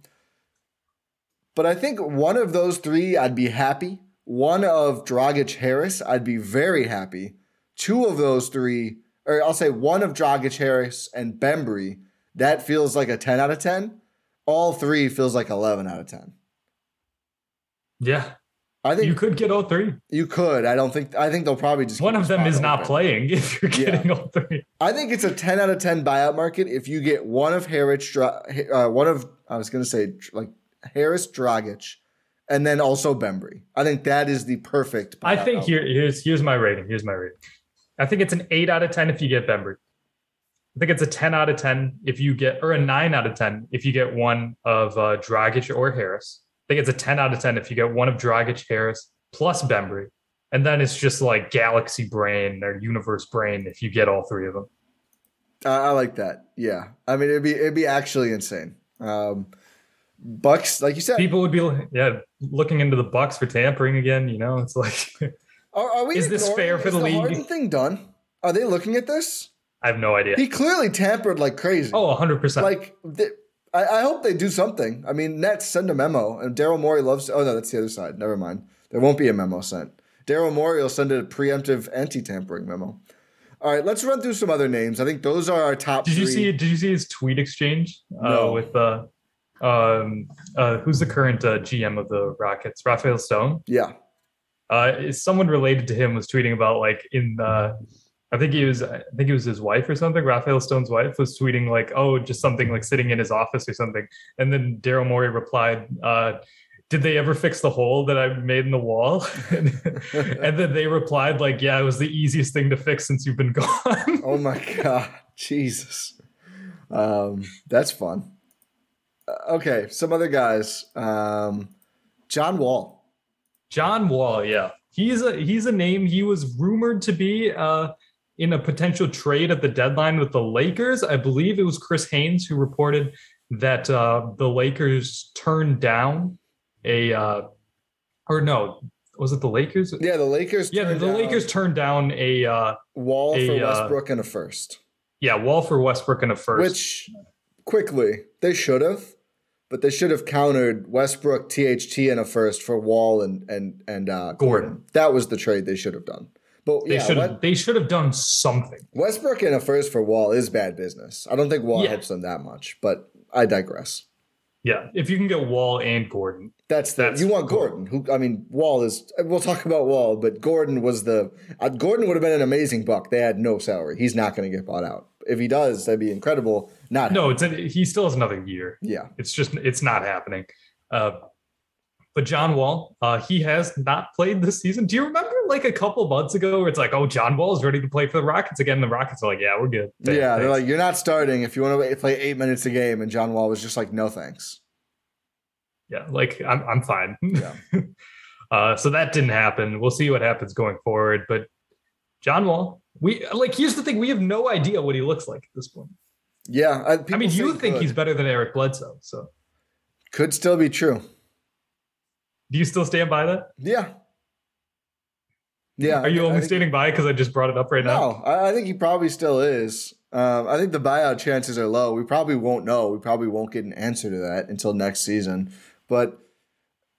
But I think one of those three, I'd be happy. One of Dragic Harris, I'd be very happy. Two of those three, or I'll say one of Dragic Harris and Bembry, that feels like a 10 out of 10. All three feels like 11 out of 10. Yeah. I think you could get all three. You could. I don't think. I think they'll probably just. One of them is not playing. If you're getting yeah. all three, I think it's a ten out of ten buyout market. If you get one of Harris, uh, one of I was going to say like Harris Dragic, and then also Bembry. I think that is the perfect. I think here, here's here's my rating. Here's my rating. I think it's an eight out of ten if you get Bembry. I think it's a ten out of ten if you get, or a nine out of ten if you get one of uh, Dragic or Harris. I think it's a 10 out of 10 if you get one of Dragic Harris plus Bembry. And then it's just like galaxy brain or universe brain if you get all three of them. I like that. Yeah. I mean, it'd be, it'd be actually insane. Um, Bucks, like you said, people would be, yeah, looking into the Bucks for tampering again. You know, it's like, are, are we? Is this fair for the, the league? Harden thing done? Are they looking at this? I have no idea. He clearly tampered like crazy. Oh, 100 percent. Like I, I, hope they do something. I mean, Nets send a memo, and Daryl Morey loves. Oh no, that's the other side. Never mind. There won't be a memo sent. Daryl Morey will send a preemptive anti-tampering memo. All right, let's run through some other names. I think those are our top. Did three. you see? Did you see his tweet exchange uh, no. with uh, um, uh, who's the current uh, GM of the Rockets? Rafael Stone. Yeah. Uh, someone related to him was tweeting about like in the I think he was I think it was his wife or something. Rafael Stone's wife was tweeting like, "Oh, just something like sitting in his office or something." And then Daryl Morey replied, uh, "Did they ever fix the hole that I made in the wall?" and, then they replied like, "Yeah, it was the easiest thing to fix since you've been gone." oh my god, Jesus, um, that's fun. Okay, some other guys. Um, John Wall. John Wall, yeah, he's a he's a name. He was rumored to be uh, in a potential trade at the deadline with the Lakers. I believe it was Chris Haynes who reported that uh, the Lakers turned down a uh, or no, was it the Lakers? Yeah, the Lakers. Yeah, the, Lakers turned down a uh, Wall a, for uh, Westbrook and a first. yeah wall for Westbrook in a first. Which quickly they should have, but they should have countered Westbrook, THT, and a first for Wall and and and uh, Gordon. That was the trade they should have done. But they yeah, should have they should have done something. Westbrook and a first for Wall is bad business. I don't think Wall Yeah. helps them that much, but I digress. Yeah, if you can get Wall and Gordon, That's the That's you want Gordon. Who I mean, Wall is. We'll talk about Wall, but Gordon was the. Uh, Gordon would have been an amazing buck. They had no salary. He's not going to get bought out. If he does, that'd be incredible. Not no, it's a, he still has another year. Yeah, It's just it's not happening. Uh, but John Wall, uh, he has not played this season. Do you remember like a couple months ago where it's like, oh, John Wall is ready to play for the Rockets again? The Rockets are like, yeah, we're good. yeah. They're like, you're not starting if you want to play eight minutes a game. And John Wall was just like, no thanks. yeah, like I'm I'm fine. Yeah. uh, so that didn't happen. We'll see what happens going forward. But John Wall, we like here's the thing: we have no idea what he looks like at this point. Yeah, I, I mean, you think he's better than Eric Bledsoe, so could still be true. do you still stand by that? Yeah, yeah. Are you only think- standing by because I just brought it up right now? No, I, I think he probably still is. Um, I think the buyout chances are low. We probably won't know. We probably won't get an answer to that until next season. But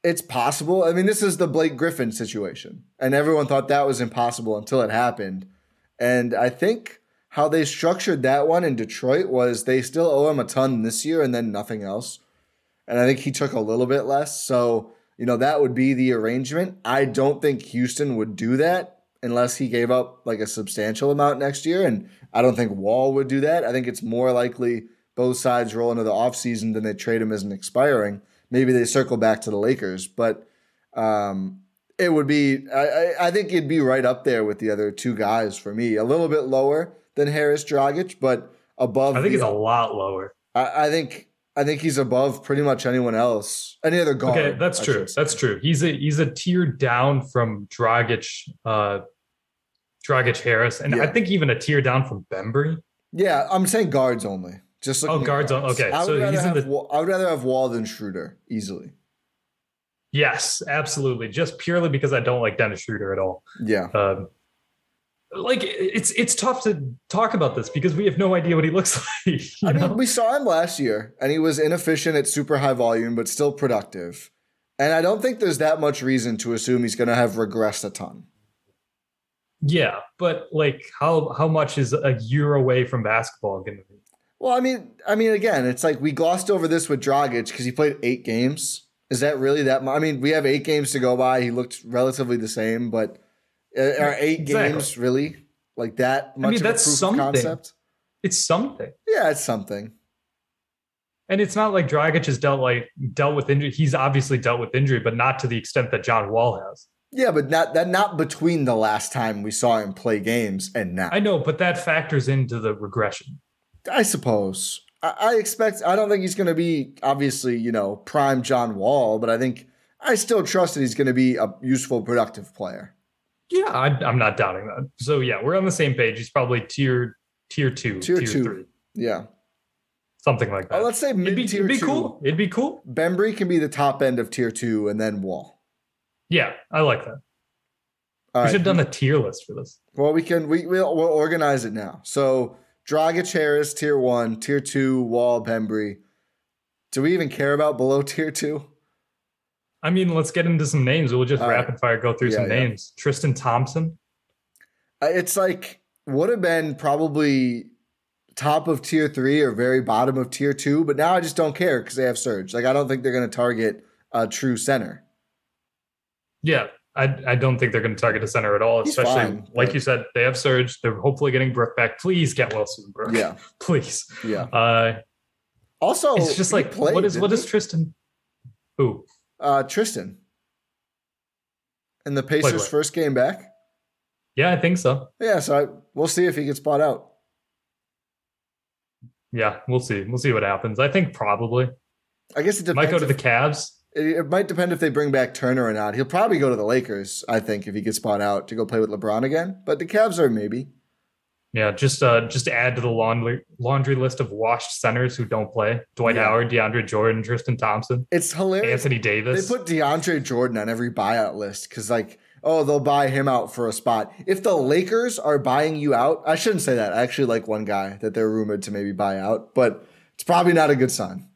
it's possible. I mean, this is the Blake Griffin situation, and everyone thought that was impossible until it happened. And I think how they structured that one in Detroit was they still owe him a ton this year and then nothing else. And I think he took a little bit less. So, you know, that would be the arrangement. I don't think Houston would do that unless he gave up like a substantial amount next year. And I don't think Wall would do that. I think it's more likely both sides roll into the offseason than they trade him as an expiring. Maybe they circle back to the Lakers, but um, it would be, I, I, I think it'd be right up there with the other two guys for me. A little bit lower than Harris Dragic, but above. I think the- he's a lot lower. I, I think I think he's above pretty much anyone else, any other guard. Okay, that's I true. That's true. He's a he's a tier down from Dragic, uh, Dragic Harris, and I think even a tier down from Bembry. Yeah, I'm saying guards only. Just Oh, guards on- okay, I would so he's in have the- I would rather have Wall than Schroeder easily. Yes, absolutely. Just purely because I don't like Dennis Schroeder at all. Yeah, Um, like it's it's tough to talk about this because we have no idea what he looks like. I know? mean, we saw him last year, and he was inefficient at super high volume, but still productive. And I don't think there's that much reason to assume he's going to have regressed a ton. yeah, but like how how much is a year away from basketball going to be? Well, I mean, I mean, again, it's like we glossed over this with Dragic because he played eight games. Is that really that much? I mean, we have eight games to go by. He looked relatively the same, but Uh, are eight Exactly. games really like that much I mean, that's something. concept? It's something. Yeah, it's something. And it's not like Dragic has dealt like dealt with injury. He's obviously dealt with injury, but not to the extent that John Wall has. Yeah, but not that not between the last time we saw him play games and now. I know, but that factors into the regression. I suppose. I, I expect. I don't think he's going to be obviously, you know, prime John Wall, but I think I still trust that he's going to be a useful, productive player. Yeah, I, I'm not doubting that. So yeah, we're on the same page. He's probably tier tier two, Tier tier, two. three, Yeah. something like that. Oh, let's say it'd mid be, tier it'd be cool. It'd be cool. Bembry can be the top end of tier two, and then Wall. Yeah, I like that. All we right. should have done a tier list for this. Well, we can. We we'll, we'll organize it now. So Dragic, Harris, tier one, tier two, Wall, Bembry. Do we even care about below tier two? I mean, let's get into some names. We'll just All right. rapid fire go through Yeah, some yeah. names. Tristan Thompson. Uh, It's like would have been probably top of tier three or very bottom of tier two, but now I just don't care because they have Serge. Like I don't think they're going to target a true center. Yeah, I, I don't think they're going to target a center at all. He's especially fine, like but- you said, they have Serge. They're hopefully getting Brook back. Please get Wilson Brook. Yeah, please. yeah. Uh, Also, it's just like what is what is? Tristan? Who? Uh, Tristan in the Pacers' what? first game back? Yeah, I think so. Yeah, so I, we'll see if he gets bought out. Yeah, we'll see. We'll see what happens. I think probably. I guess it depends. Might go to the Cavs. It, it might depend if they bring back Turner or not. He'll probably go to the Lakers, I think, if he gets bought out to go play with LeBron again. But the Cavs are maybe. Yeah, just uh, just add to the laundry laundry list of washed centers who don't play: Dwight Yeah. Howard, DeAndre Jordan, Tristan Thompson, It's hilarious. Anthony Davis. They put DeAndre Jordan on every buyout list because, like, oh, they'll buy him out for a spot. If the Lakers are buying you out, I shouldn't say that. I actually like one guy that they're rumored to maybe buy out, but it's probably not a good sign.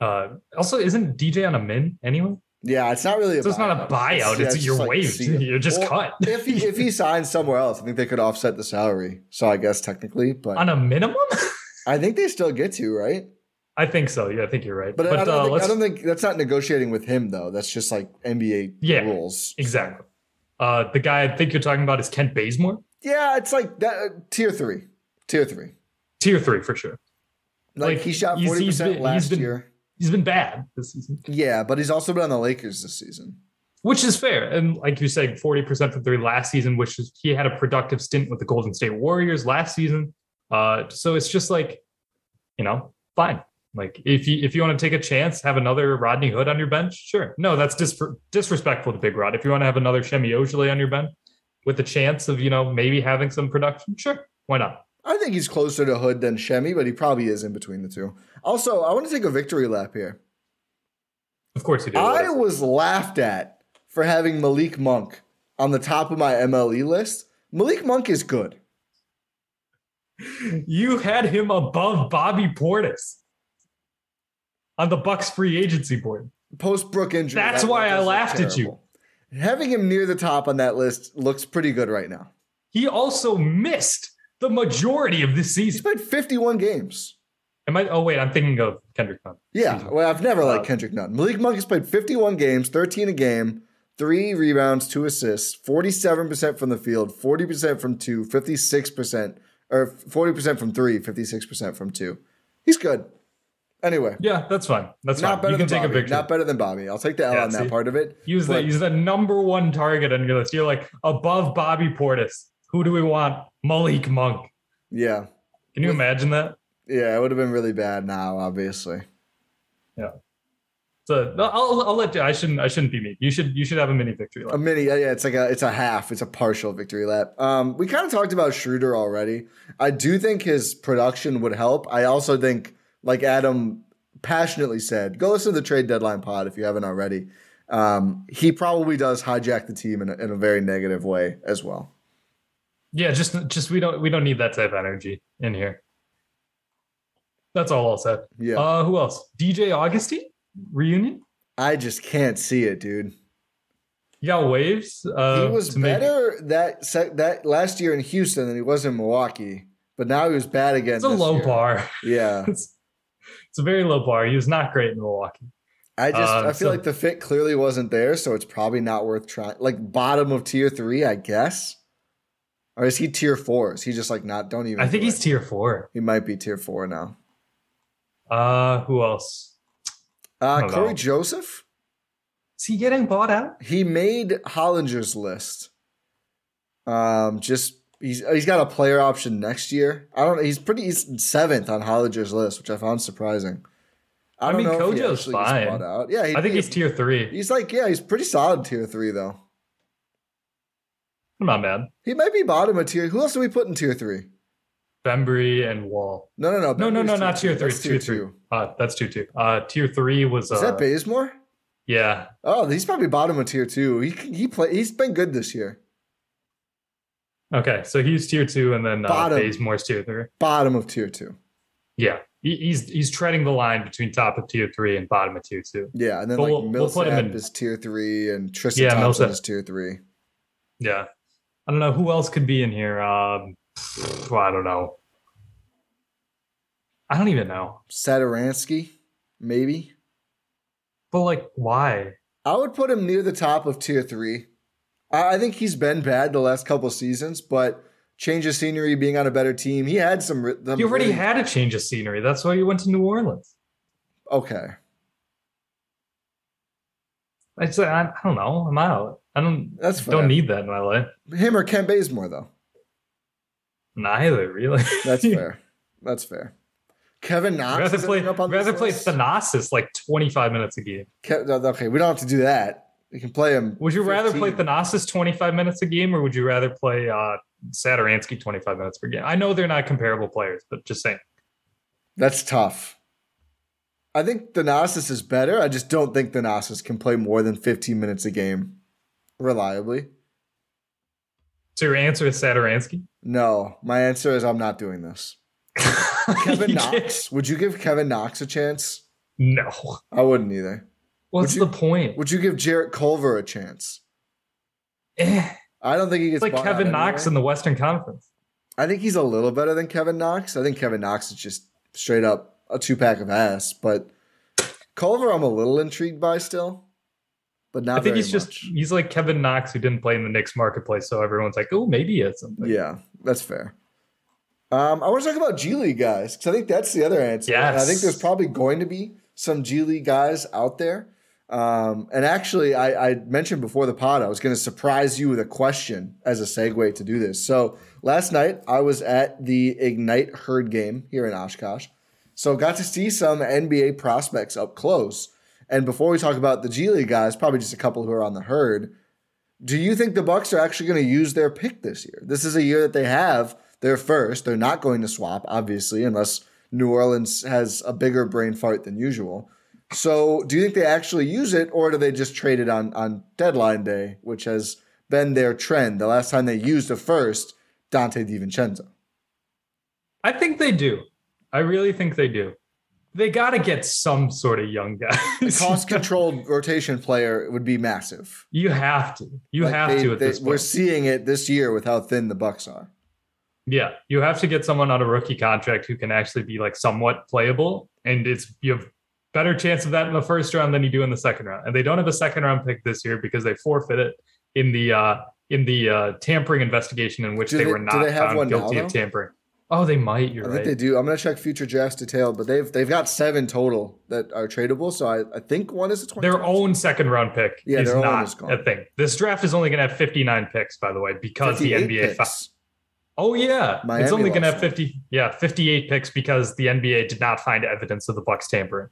uh, also, isn't DJ on a min anyway? Yeah, it's not really. A So it's not a buyout. yeah, It's, you're like waived. You're just Well, cut if he if he signs somewhere else, I think they could offset the salary. So I guess technically, but on a minimum. I think they still get to right. I think so. Yeah, I think you're right. But, But, I, don't uh, think, I don't think that's not negotiating with him though. That's just like NBA Yeah, rules. exactly. Uh, the guy I think you're talking about is Kent Bazemore, Yeah, it's like that uh, tier three, tier three. tier three for sure. Like, Like, he shot forty percent last he's been- year. He's been bad this season, Yeah, but he's also been on the Lakers this season. which is fair. And like you said, 40% from three last season, which is he had a productive stint with the Golden State Warriors last season. Uh, so it's just like, you know, fine. Like if you if you want to take a chance, have another Rodney Hood on your bench, sure. No, that's dis- disrespectful to Big Rod. If you want to have another Semi Ojeleye on your bench with the chance of you know maybe having some production, sure, why not? I think he's closer to Hood than Semi, but he probably is in between the two. Also, I want to take a victory lap here. Of course you do. I was laughed at for having Malik Monk on the top of my MLE list. Malik Monk is good. you had him above Bobby Portis on the Bucks free agency board. Post Brook injury. That's that why I laughed at you. Having him near the top on that list looks pretty good right now. He also missed the majority of this He's season. played 51 games. Am I? Oh wait, I'm thinking of Kendrick Nunn. Yeah, Season. well, I've never liked Uh, Kendrick Nunn. Malik Monk has played 51 games, 13 a game, three rebounds, two assists, 47% from the field, 40% from two, 56%, or 40% from three, 56% from two. He's good. Anyway, Yeah, that's fine. That's not fine. better You can than take a Bobby. Not better than Bobby. I'll take the L Yeah, on that see? part of it. Use the use the number one target on your list. You're like above Bobby Portis. Who do we want? Malik Monk. Yeah. Can you imagine that? Yeah, it would have been really bad now, obviously. Yeah. So no, I'll, I'll let you. I shouldn't. I shouldn't be me. You should. You should have a mini victory. Lap. A mini, yeah, yeah, it's like a, it's a half, it's a partial victory lap. Um, we kind of talked about Schroeder already. I do think his production would help. I also think, like Adam passionately said, go listen to the trade deadline pod if you haven't already. Um, he probably does hijack the team in a, in a very negative way as well. Yeah, just just we don't we don't need that type of energy in here. That's all I'll say. Yeah, Uh, who else? DJ Augustin reunion. I just can't see it, dude. You got waves. Uh, he was to make- better that that last year in Houston than he was in Milwaukee, but now he was bad again. It's a low year. bar. Yeah, It's, it's a very low bar. He was not great in Milwaukee. I just Uh, I feel so- like the fit clearly wasn't there, so it's probably not worth trying. Like bottom of tier three, I guess. Or is he tier four? Is he just like not? Don't even. I think he's it. tier four. he might be tier four now. Uh, who else? Uh, Cory know. Joseph. Is he getting bought out? He made Hollinger's list. Um, just he's he's got a player option next year. I don't know. He's pretty. He's seventh on Hollinger's list, which I found surprising. I, I mean, Kojo's fine. bought out. Yeah, he'd I think he's tier three. He's like yeah, he's pretty solid tier three though. I'm not mad. He might be bottom of tier. Who else do we put in tier three? Bembry and Wall. No, no, no. No, no, no, not tier three. That's Tier three. Uh, that's tier two. Uh, tier three was. Is uh, that Bazemore? Yeah, Oh, he's probably bottom of tier two. He he play. He's been good this year. Okay, so he's tier two, and then uh, Bottom. Bazemore's tier three. Bottom of tier two. Yeah, he, he's he's treading the line between top of tier three and bottom of tier two. Yeah, and then But like we'll- we'll Millsap in- is tier three, and Tristan Yeah, Thompson Millsap. is tier three. Yeah, I don't know who else could be in here. Um, well, I don't know. I don't even know. Satoransky, maybe. But like, why? I would put him near the top of tier three. I, think he's been bad the last couple seasons, but change of scenery, being on a better team, he had some. some You already really- had a change of scenery. That's why you went to New Orleans. Okay, I I, I don't know. I'm out. I don't. That's fair. don't need that in my life. him or Kent Bazemore though. Neither really. That's fair. That's fair. Kevin Knox. rather play up on rather play? Thanasis like 25 minutes a game. Ke- okay, we don't have to do that. We can play him. Would you rather play Thanasis 25 minutes a game or would you rather play uh Satoransky 25 minutes per game? I know they're not comparable players, but just saying. That's tough. I think Thanasis is better. I just don't think Thanasis can play more than 15 minutes a game reliably. So your answer is Satoransky? No, my answer is I'm not doing this. Kevin Knox. Would you give Kevin Knox a chance? No. I wouldn't either. What's you- the point? Would you give Jarrett Culver a chance? Eh, I don't think he gets it's like Kevin Knox in the Western Conference. I think he's a little better than Kevin Knox. I think Kevin Knox is just straight up a two pack of ass. But Culver, I'm a little intrigued by still, but not. I think he's just he's like Kevin Knox who didn't play in the Knicks marketplace, so everyone's like, oh, maybe he has something. Yeah, that's fair. Um, I want to talk about G League guys because I think that's the other answer. And I think there's probably going to be some G League guys out there. Um, and actually, I, I mentioned before the pod, I was going to surprise you with a question as a segue to do this. So last night, I was at the Ignite Herd game here in Oshkosh. So got to see some NBA prospects up close. And before we talk about the G League guys, probably just a couple who are on the herd. Do you think the Bucks are actually going to use their pick this year? This is a year that they have their first. They're not going to swap, obviously, unless New Orleans has a bigger brain fart than usual. So, do you think they actually use it, or do they just trade it on on deadline day, which has been their trend? The last time they used a first, Donte DiVincenzo. I think they do. I really think they do. They got to get some sort of young guy. cost controlled rotation player would be massive. you have to. You Like, have they- to at they- this point. We're seeing it this year with how thin the Bucks are. Yeah, you have to get someone on a rookie contract who can actually be like somewhat playable, and it's you have better chance of that in the first round than you do in the second round. And they don't have a second round pick this year because they forfeit it in the uh, in the uh, tampering investigation in which they, they- were not found one now, guilty of tampering. Oh, they might. You're I right. think they do. I'm gonna check future drafts detailed, but they've they've got seven total that are tradable. So I, I think one is a 20. Their own second round pick Yeah, is not is a thing. This draft is only going to have 59 picks, by the way, because the NBA. Fa- oh yeah, Miami it's only going to have 50. Yeah, 58 picks because the NBA did not find evidence of the Bucks tampering.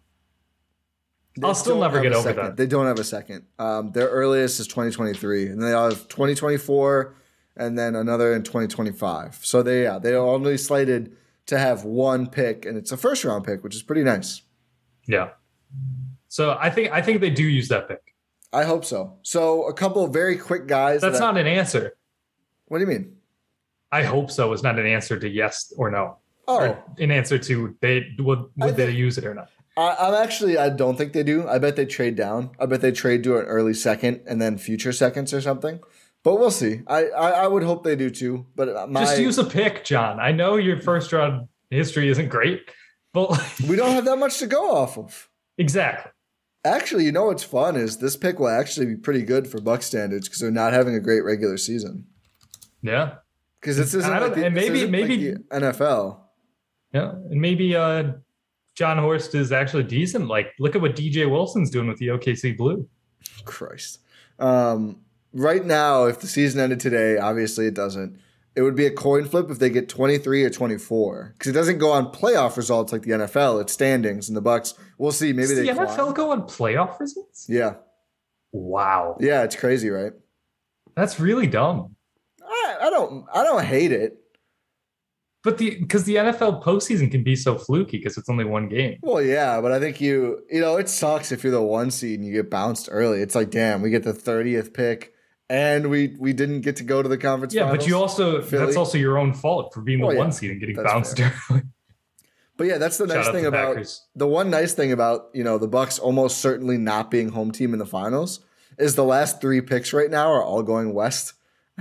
They I'll still never get over second. that. They don't have a second. Um, their earliest is 2023, and they have 2024, and then another in 2025. So they yeah they are only slated to have one pick, and it's a first round pick, which is pretty nice. Yeah. So I think I think they do use that pick. I hope so. So a couple of very quick guys. That's that- not an answer. What do you mean? I hope so is not an answer to yes or no. Oh, Or an answer to they would would they use it or not. I, I'm actually. I don't think they do. I bet they trade down. I bet they trade to an early second and then future seconds or something. But we'll see. I I, I would hope they do too. But my, Just use a pick, Jon. I know your first round history isn't great, but we don't have that much to go off of. exactly. Actually, you know what's fun is this pick will actually be pretty good for Buck standards because they're not having a great regular season. Yeah. Because this isn't like the, and this maybe- like maybe- the NFL. Yeah. And maybe uh Jon Horst is actually decent. Like, look at what DJ Wilson's doing with the OKC Blue. Christ. Um, right now, if the season ended today, obviously it doesn't. It would be a coin flip if they get 23 or 24 because it doesn't go on playoff results like the NFL. It's standings and the Bucks. We'll see. Maybe Does they the. NFL go on playoff results? Yeah, Wow. yeah, it's crazy, right? That's really dumb. I, I don't, I don't hate it. But the because the NFL postseason can be so fluky because it's only one game. Well, yeah, but I think you, you know, it sucks if you're the one seed and you get bounced early. It's like, damn, we get the 30th pick and we we didn't get to go to the conference. Yeah, but you also Philly. that's also your own fault for being the Well, yeah, one seed and getting that's bounced early. But yeah, that's the Shout nice thing the about Packers. the one nice thing about you know the Bucks almost certainly not being home team in the finals is the last three picks right now are all going west.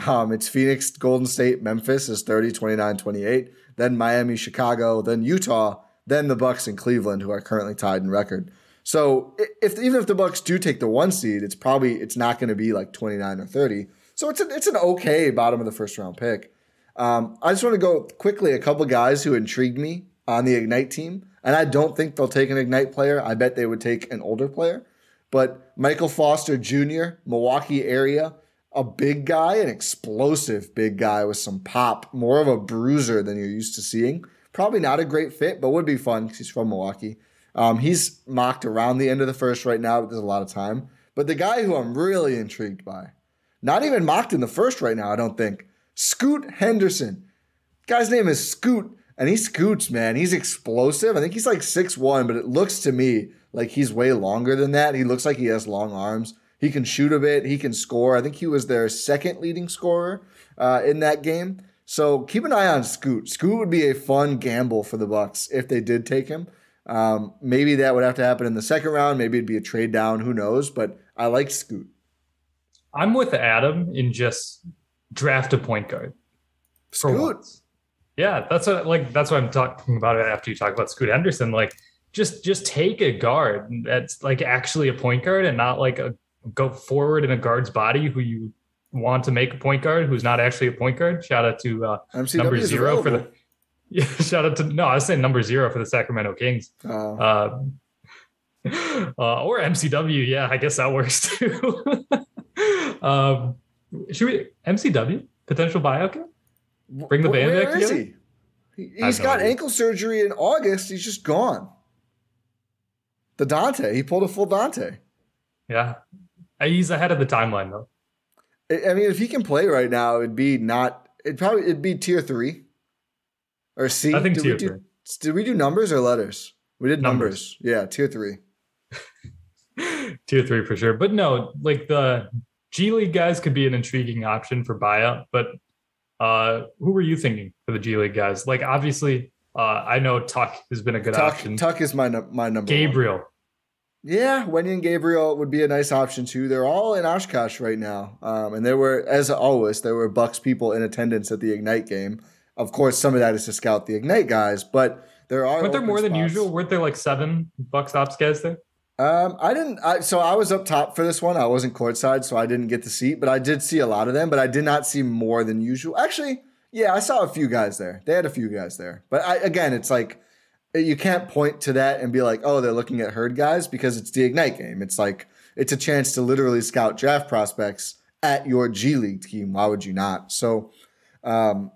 Um, it's Phoenix, Golden State, Memphis is 30, 29, 28, then Miami, Chicago, then Utah, then the Bucks and Cleveland, who are currently tied in record. So if even if the Bucks do take the one seed, it's probably it's not going to be like 29 or 30. So it's an it's an okay bottom of the first round pick. Um, I just want to go quickly a couple guys who intrigued me on the Ignite team, and I don't think they'll take an Ignite player. I bet they would take an older player. But Michael Foster Jr., Milwaukee area, a big guy, an explosive big guy with some pop, more of a bruiser than you're used to seeing. Probably not a great fit, but would be fun because he's from Milwaukee. Um, he's mocked around the end of the first right now, but there's a lot of time. But the guy who I'm really intrigued by, not even mocked in the first right now, I don't think. Scoot Henderson. Guy's name is Scoot, and he scoots, man. He's explosive. I think he's like six one, but it looks to me like he's way longer than that. He looks like he has long arms. He can shoot a bit. He can score. I think he was their second leading scorer uh, in that game. So keep an eye on Scoot. Scoot would be a fun gamble for the Bucks if they did take him. Um, maybe that would have to happen in the second round. Maybe it'd be a trade down. Who knows? But I like Scoot. I'm with Adam in just draft a point guard. Scoot. Yeah, that's what like that's what I'm talking about after you talk about Scoot Henderson. Like just just take a guard that's like actually a point guard and not like a go forward in a guard's body who you want to make a point guard who's not actually a point guard. Shout out to uh, number zero for the yeah. Shout out to no, I was saying number zero for the Sacramento Kings. Oh. Uh, uh, or MCW. Yeah, I guess that works too. um, should we MCW potential buyout game? Bring the band back together. He? He's got no ankle surgery in August. He's just gone. The Donte. He pulled a full Donte. Yeah, he's ahead of the timeline though. I mean, if he can play right now, it'd be not. It'd probably it'd be tier three or C. I think did tier we do, three. Did we do numbers or letters? We did numbers. numbers. Yeah, tier three. tier three for sure. But no, like the G League guys could be an intriguing option for buyout. But uh, who were you thinking for the G League guys? Like obviously, uh, I know Tuck has been a good Tuck, option. Tuck is my my number. Gabriel. One. Yeah, Wenyen and Gabriel would be a nice option too. They're all in Oshkosh right now, um, and there were, as always, there were Bucks people in attendance at the Ignite game. Of course, some of that is to scout the Ignite guys, but there are. Weren't there more spots. than usual? Weren't there like seven Bucks ops guys there? Um, I didn't. I, so I was up top for this one. I wasn't courtside, so I didn't get the seat, but I did see a lot of them. But I did not see more than usual. Actually, yeah, I saw a few guys there. They had a few guys there, but I, again, it's like you can't point to that and be like, oh, they're looking at herd guys because it's the Ignite game. It's like it's a chance to literally scout draft prospects at your G League team. Why would you not? So, um,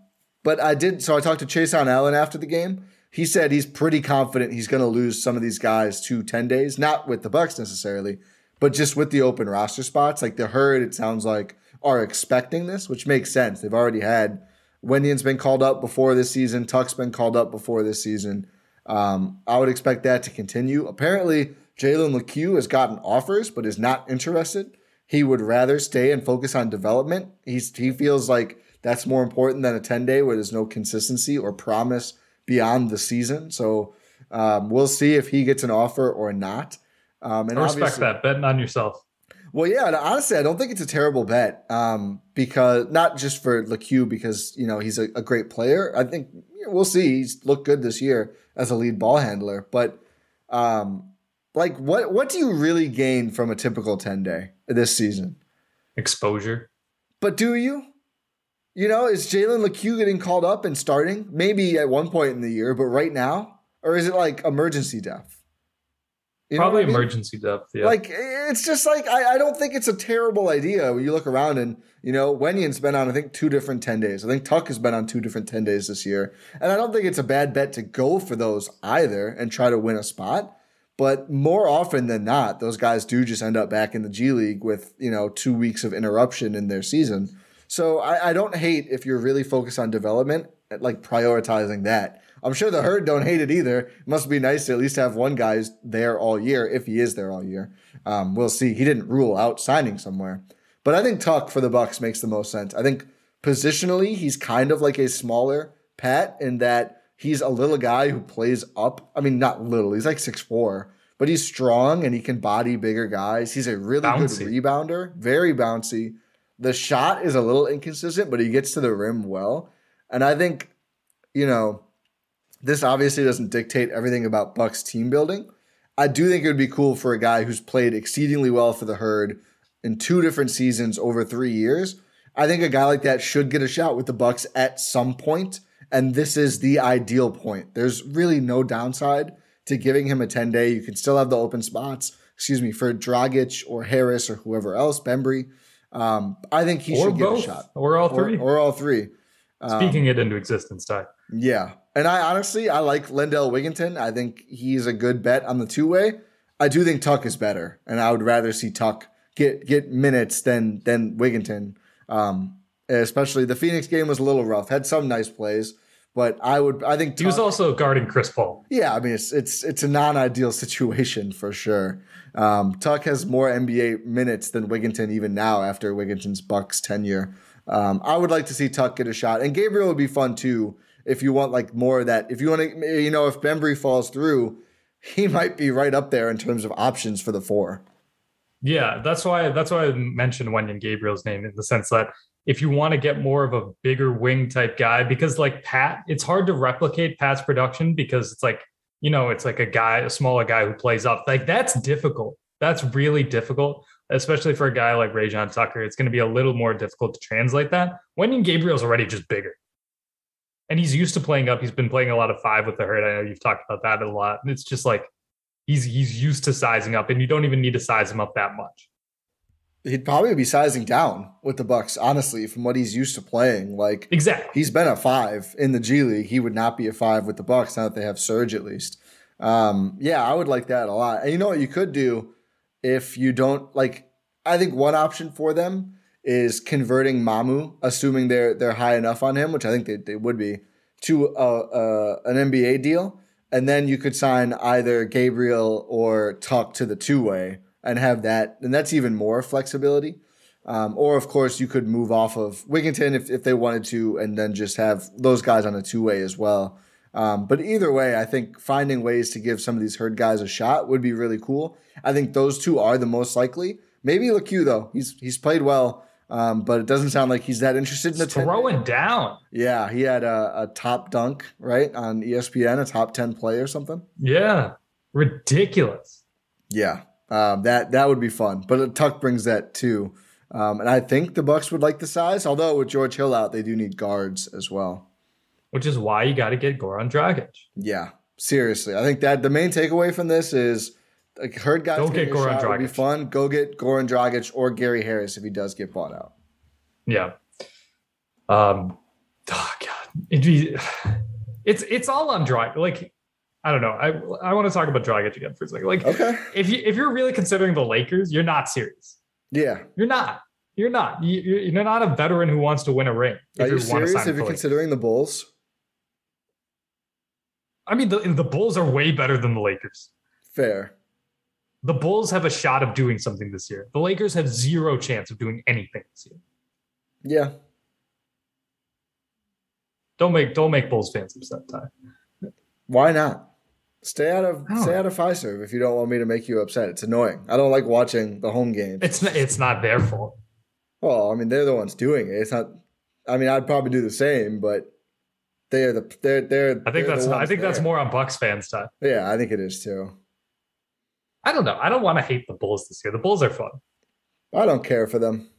but I did. So I talked to Chaisson Allen after the game. He said he's pretty confident he's going to lose some of these guys to ten days, not with the Bucks necessarily, but just with the open roster spots. Like the herd, it sounds like are expecting this, which makes sense. They've already had Wenyen's been called up before this season. Tuck's been called up before this season. Um, I would expect that to continue. Apparently, Jalen Lecque has gotten offers, but is not interested. He would rather stay and focus on development. He's he feels like that's more important than a 10 day where there's no consistency or promise beyond the season. So um, we'll see if he gets an offer or not. Um, and I respect that betting on yourself. Well, yeah, honestly, I don't think it's a terrible bet um, because not just for Lecque because you know he's a, a great player. I think we'll see. He's looked good this year as a lead ball handler. But um, like, what what do you really gain from a typical ten day this season? Exposure. But do you? You know, is Jalen Lecque getting called up and starting? Maybe at one point in the year, but right now, or is it like emergency depth? You Probably emergency mean? depth. Yeah. Like it's just like I, I don't think it's a terrible idea when you look around and you know Wenyen's been on I think two different ten days. I think Tuck has been on two different ten days this year, and I don't think it's a bad bet to go for those either and try to win a spot. But more often than not, those guys do just end up back in the G League with you know two weeks of interruption in their season. So I, I don't hate if you're really focused on development, like prioritizing that I'm sure the herd don't hate it either. It must be nice to at least have one guy there all year if he is there all year. Um, we'll see. He didn't rule out signing somewhere, but I think Tuck for the Bucks makes the most sense. I think positionally he's kind of like a smaller Pat in that he's a little guy who plays up. I mean, not little. He's like six four, but he's strong and he can body bigger guys. He's a really bouncy. good rebounder, very bouncy. The shot is a little inconsistent, but he gets to the rim well. And I think, you know, this obviously doesn't dictate everything about Bucks team building. I do think it would be cool for a guy who's played exceedingly well for the herd in two different seasons over three years. I think a guy like that should get a shot with the Bucks at some point, and this is the ideal point. There's really no downside to giving him a 10 day. You can still have the open spots, excuse me, for Dragic or Harris or whoever else, Bembry. Um, I think he or should both, get a shot. Or all three. Or, or all three. Speaking um, it into existence, Ti. Yeah. And I honestly, I like Lindell Wigginton. I think he's a good bet on the two way. I do think Tuck is better, and I would rather see Tuck get get minutes than than Wigginton. Um, especially the Phoenix game was a little rough. Had some nice plays, but I would I think Tuck, he was also guarding Chris Paul. Yeah, I mean it's it's it's a non ideal situation for sure. Um, Tuck has more NBA minutes than Wigginton even now after Wigginton's Bucks tenure. Um, I would like to see Tuck get a shot, and Gabriel would be fun too if you want like more of that. If you want to, you know, if Bembry falls through, he might be right up there in terms of options for the four. Yeah, that's why that's why I mentioned Wenyen Gabriel's name in the sense that if you want to get more of a bigger wing type guy, because like Pat, it's hard to replicate Pat's production because it's like, you know, it's like a guy, a smaller guy who plays up. Like that's difficult. That's really difficult especially for a guy like Rayjon Tucker, it's going to be a little more difficult to translate that. Wenyen Gabriel's already just bigger. And he's used to playing up. He's been playing a lot of five with the Herd. I know you've talked about that a lot. And it's just like he's he's used to sizing up, and you don't even need to size him up that much. He'd probably be sizing down with the Bucks, honestly, from what he's used to playing. Like exactly, he's been a five in the G League. He would not be a five with the Bucks now that they have Serge at least. Um, yeah, I would like that a lot. And you know what you could do if you don't like I think one option for them is converting Mamu, assuming they're they're high enough on him, which I think they, they would be, to a, a, an NBA deal, and then you could sign either Gabriel or Tuck to the two way and have that, and that's even more flexibility. Um, or of course you could move off of Wigginton if, if they wanted to, and then just have those guys on a two way as well. Um, but either way, I think finding ways to give some of these herd guys a shot would be really cool. I think those two are the most likely. Maybe LeCue though. He's he's played well, um, but it doesn't sound like he's that interested in the throwing down. Yeah, he had a, a, top dunk right on ESPN, a top ten play or something. Yeah, ridiculous. Yeah, um, that that would be fun. But Tuck brings that too, um, and I think the Bucks would like the size. Although with George Hill out, they do need guards as well which is why you got to get Goran Dragic. Yeah, seriously, I think that the main takeaway from this is like herd guys Go get Goran Dragic. Would be fun. Go get Goran Dragic or Gary Harris if he does get bought out. Yeah. Um. Oh God, it'd be. It's it's all on Dragic. Like I don't know. I I want to talk about Dragic again for a second. Like, okay, if you if you're really considering the Lakers, you're not serious. Yeah, you're not. You're not. You, are not a veteran who wants to win a ring. Are you, you serious? If you're considering the Bulls, I mean, the, the Bulls are way better than the Lakers. Fair. The Bulls have a shot of doing something this year. The Lakers have zero chance of doing anything this year. Yeah. Don't make don't make Bulls fans upset, Ti. Why not? Stay out of stay oh. out of Fiserv if you don't want me to make you upset. It's annoying. I don't like watching the home games. It's not, it's not their fault. Well, I mean, they're the ones doing it. It's not. I mean, I'd probably do the same, but they're the they're they're. I think they're that's I think there. that's more on Bucks fans' time. Yeah, I think it is too. I don't know. I don't want to hate the Bulls this year. The Bulls are fun. I don't care for them.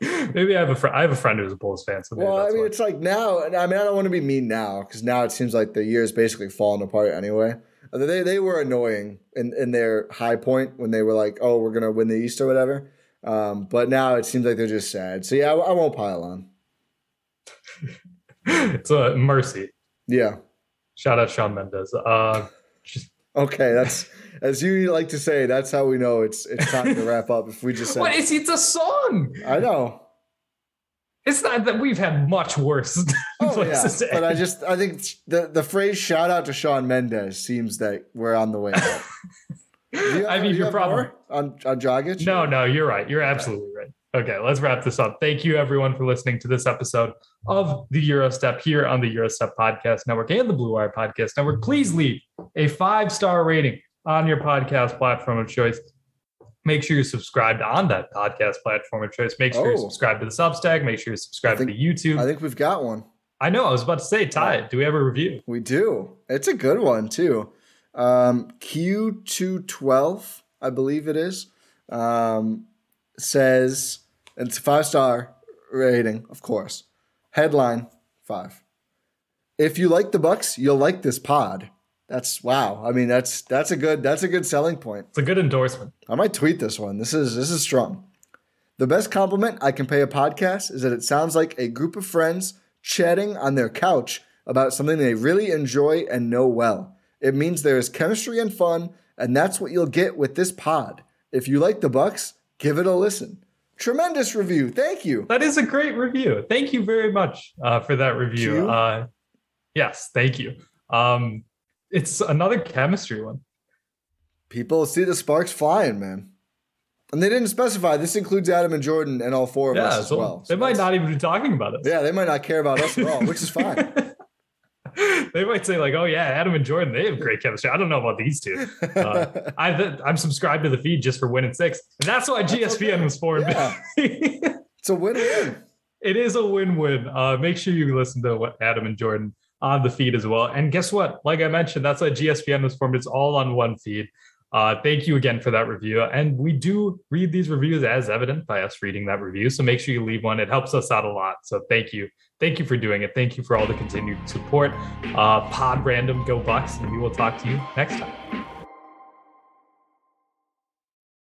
Maybe I have a friend. I have a friend who's a Bulls fan. So well, I mean, it's like now. I mean, I don't want to be mean now because now it seems like the year is basically falling apart anyway. They they were annoying in, in their high point when they were like, "Oh, we're gonna win the East or whatever." Um, but now it seems like they're just sad. So yeah, I, I won't pile on. it's a mercy. Yeah. Shout out Shawn Mendes. Uh, just... Okay, that's as you like to say. That's how we know it's it's time to wrap up. If we just said, what is it's a song? I know. It's not that we've had much worse. oh yeah, but I just I think the the phrase "shout out to Shawn Mendes" seems that we're on the way. you, I mean, you're probably on on Dragic. No, no, you're right. You're absolutely right. Okay, let's wrap this up. Thank you, everyone, for listening to this episode of the Gyro Step here on the Gyro Step Podcast Network and the Blue Wire Podcast Network. Please leave a five star rating on your podcast platform of choice. Make sure you're subscribed on that podcast platform of choice. Make sure oh. you're subscribed to the Substack. Make sure you're subscribed think, to the YouTube. I think we've got one. I know. I was about to say, Ti, do we have a review? We do. It's a good one, too. Um, Q212, I believe it is. Um, says it's a five star rating, of course. Headline five. If you like the Bucks, you'll like this pod. That's wow. I mean, that's that's a good that's a good selling point. It's a good endorsement. I might tweet this one. This is this is strong. The best compliment I can pay a podcast is that it sounds like a group of friends chatting on their couch about something they really enjoy and know well. It means there is chemistry and fun, and that's what you'll get with this pod. If you like the Bucks, give it a listen. Tremendous review. Thank you. That is a great review. Thank you very much uh, for that review. Uh, yes, thank you. Um, it's another chemistry one. People see the sparks flying, man. And they didn't specify this includes Adam and Jordan and all four of yeah, us as so well. So they might not even be talking about us. Yeah, they might not care about us at all, which is fine. they might say like, "Oh yeah, Adam and Jordan, they have great chemistry." I don't know about these two. Uh, I, am subscribed to the feed just for Win In 6, and that's why that's GSPN okay. was formed. Yeah. it's a win-win. It is a win-win. Uh, make sure you listen to what Adam and Jordan on the feed as well. And guess what? Like I mentioned, that's why GSPN was formed. It's all on one feed. Uh, thank you again for that review. And we do read these reviews as evident by us reading that review. So make sure you leave one. It helps us out a lot. So thank you. Thank you for doing it. Thank you for all the continued support. Uh, pod random, go Bucks, and we will talk to you next time.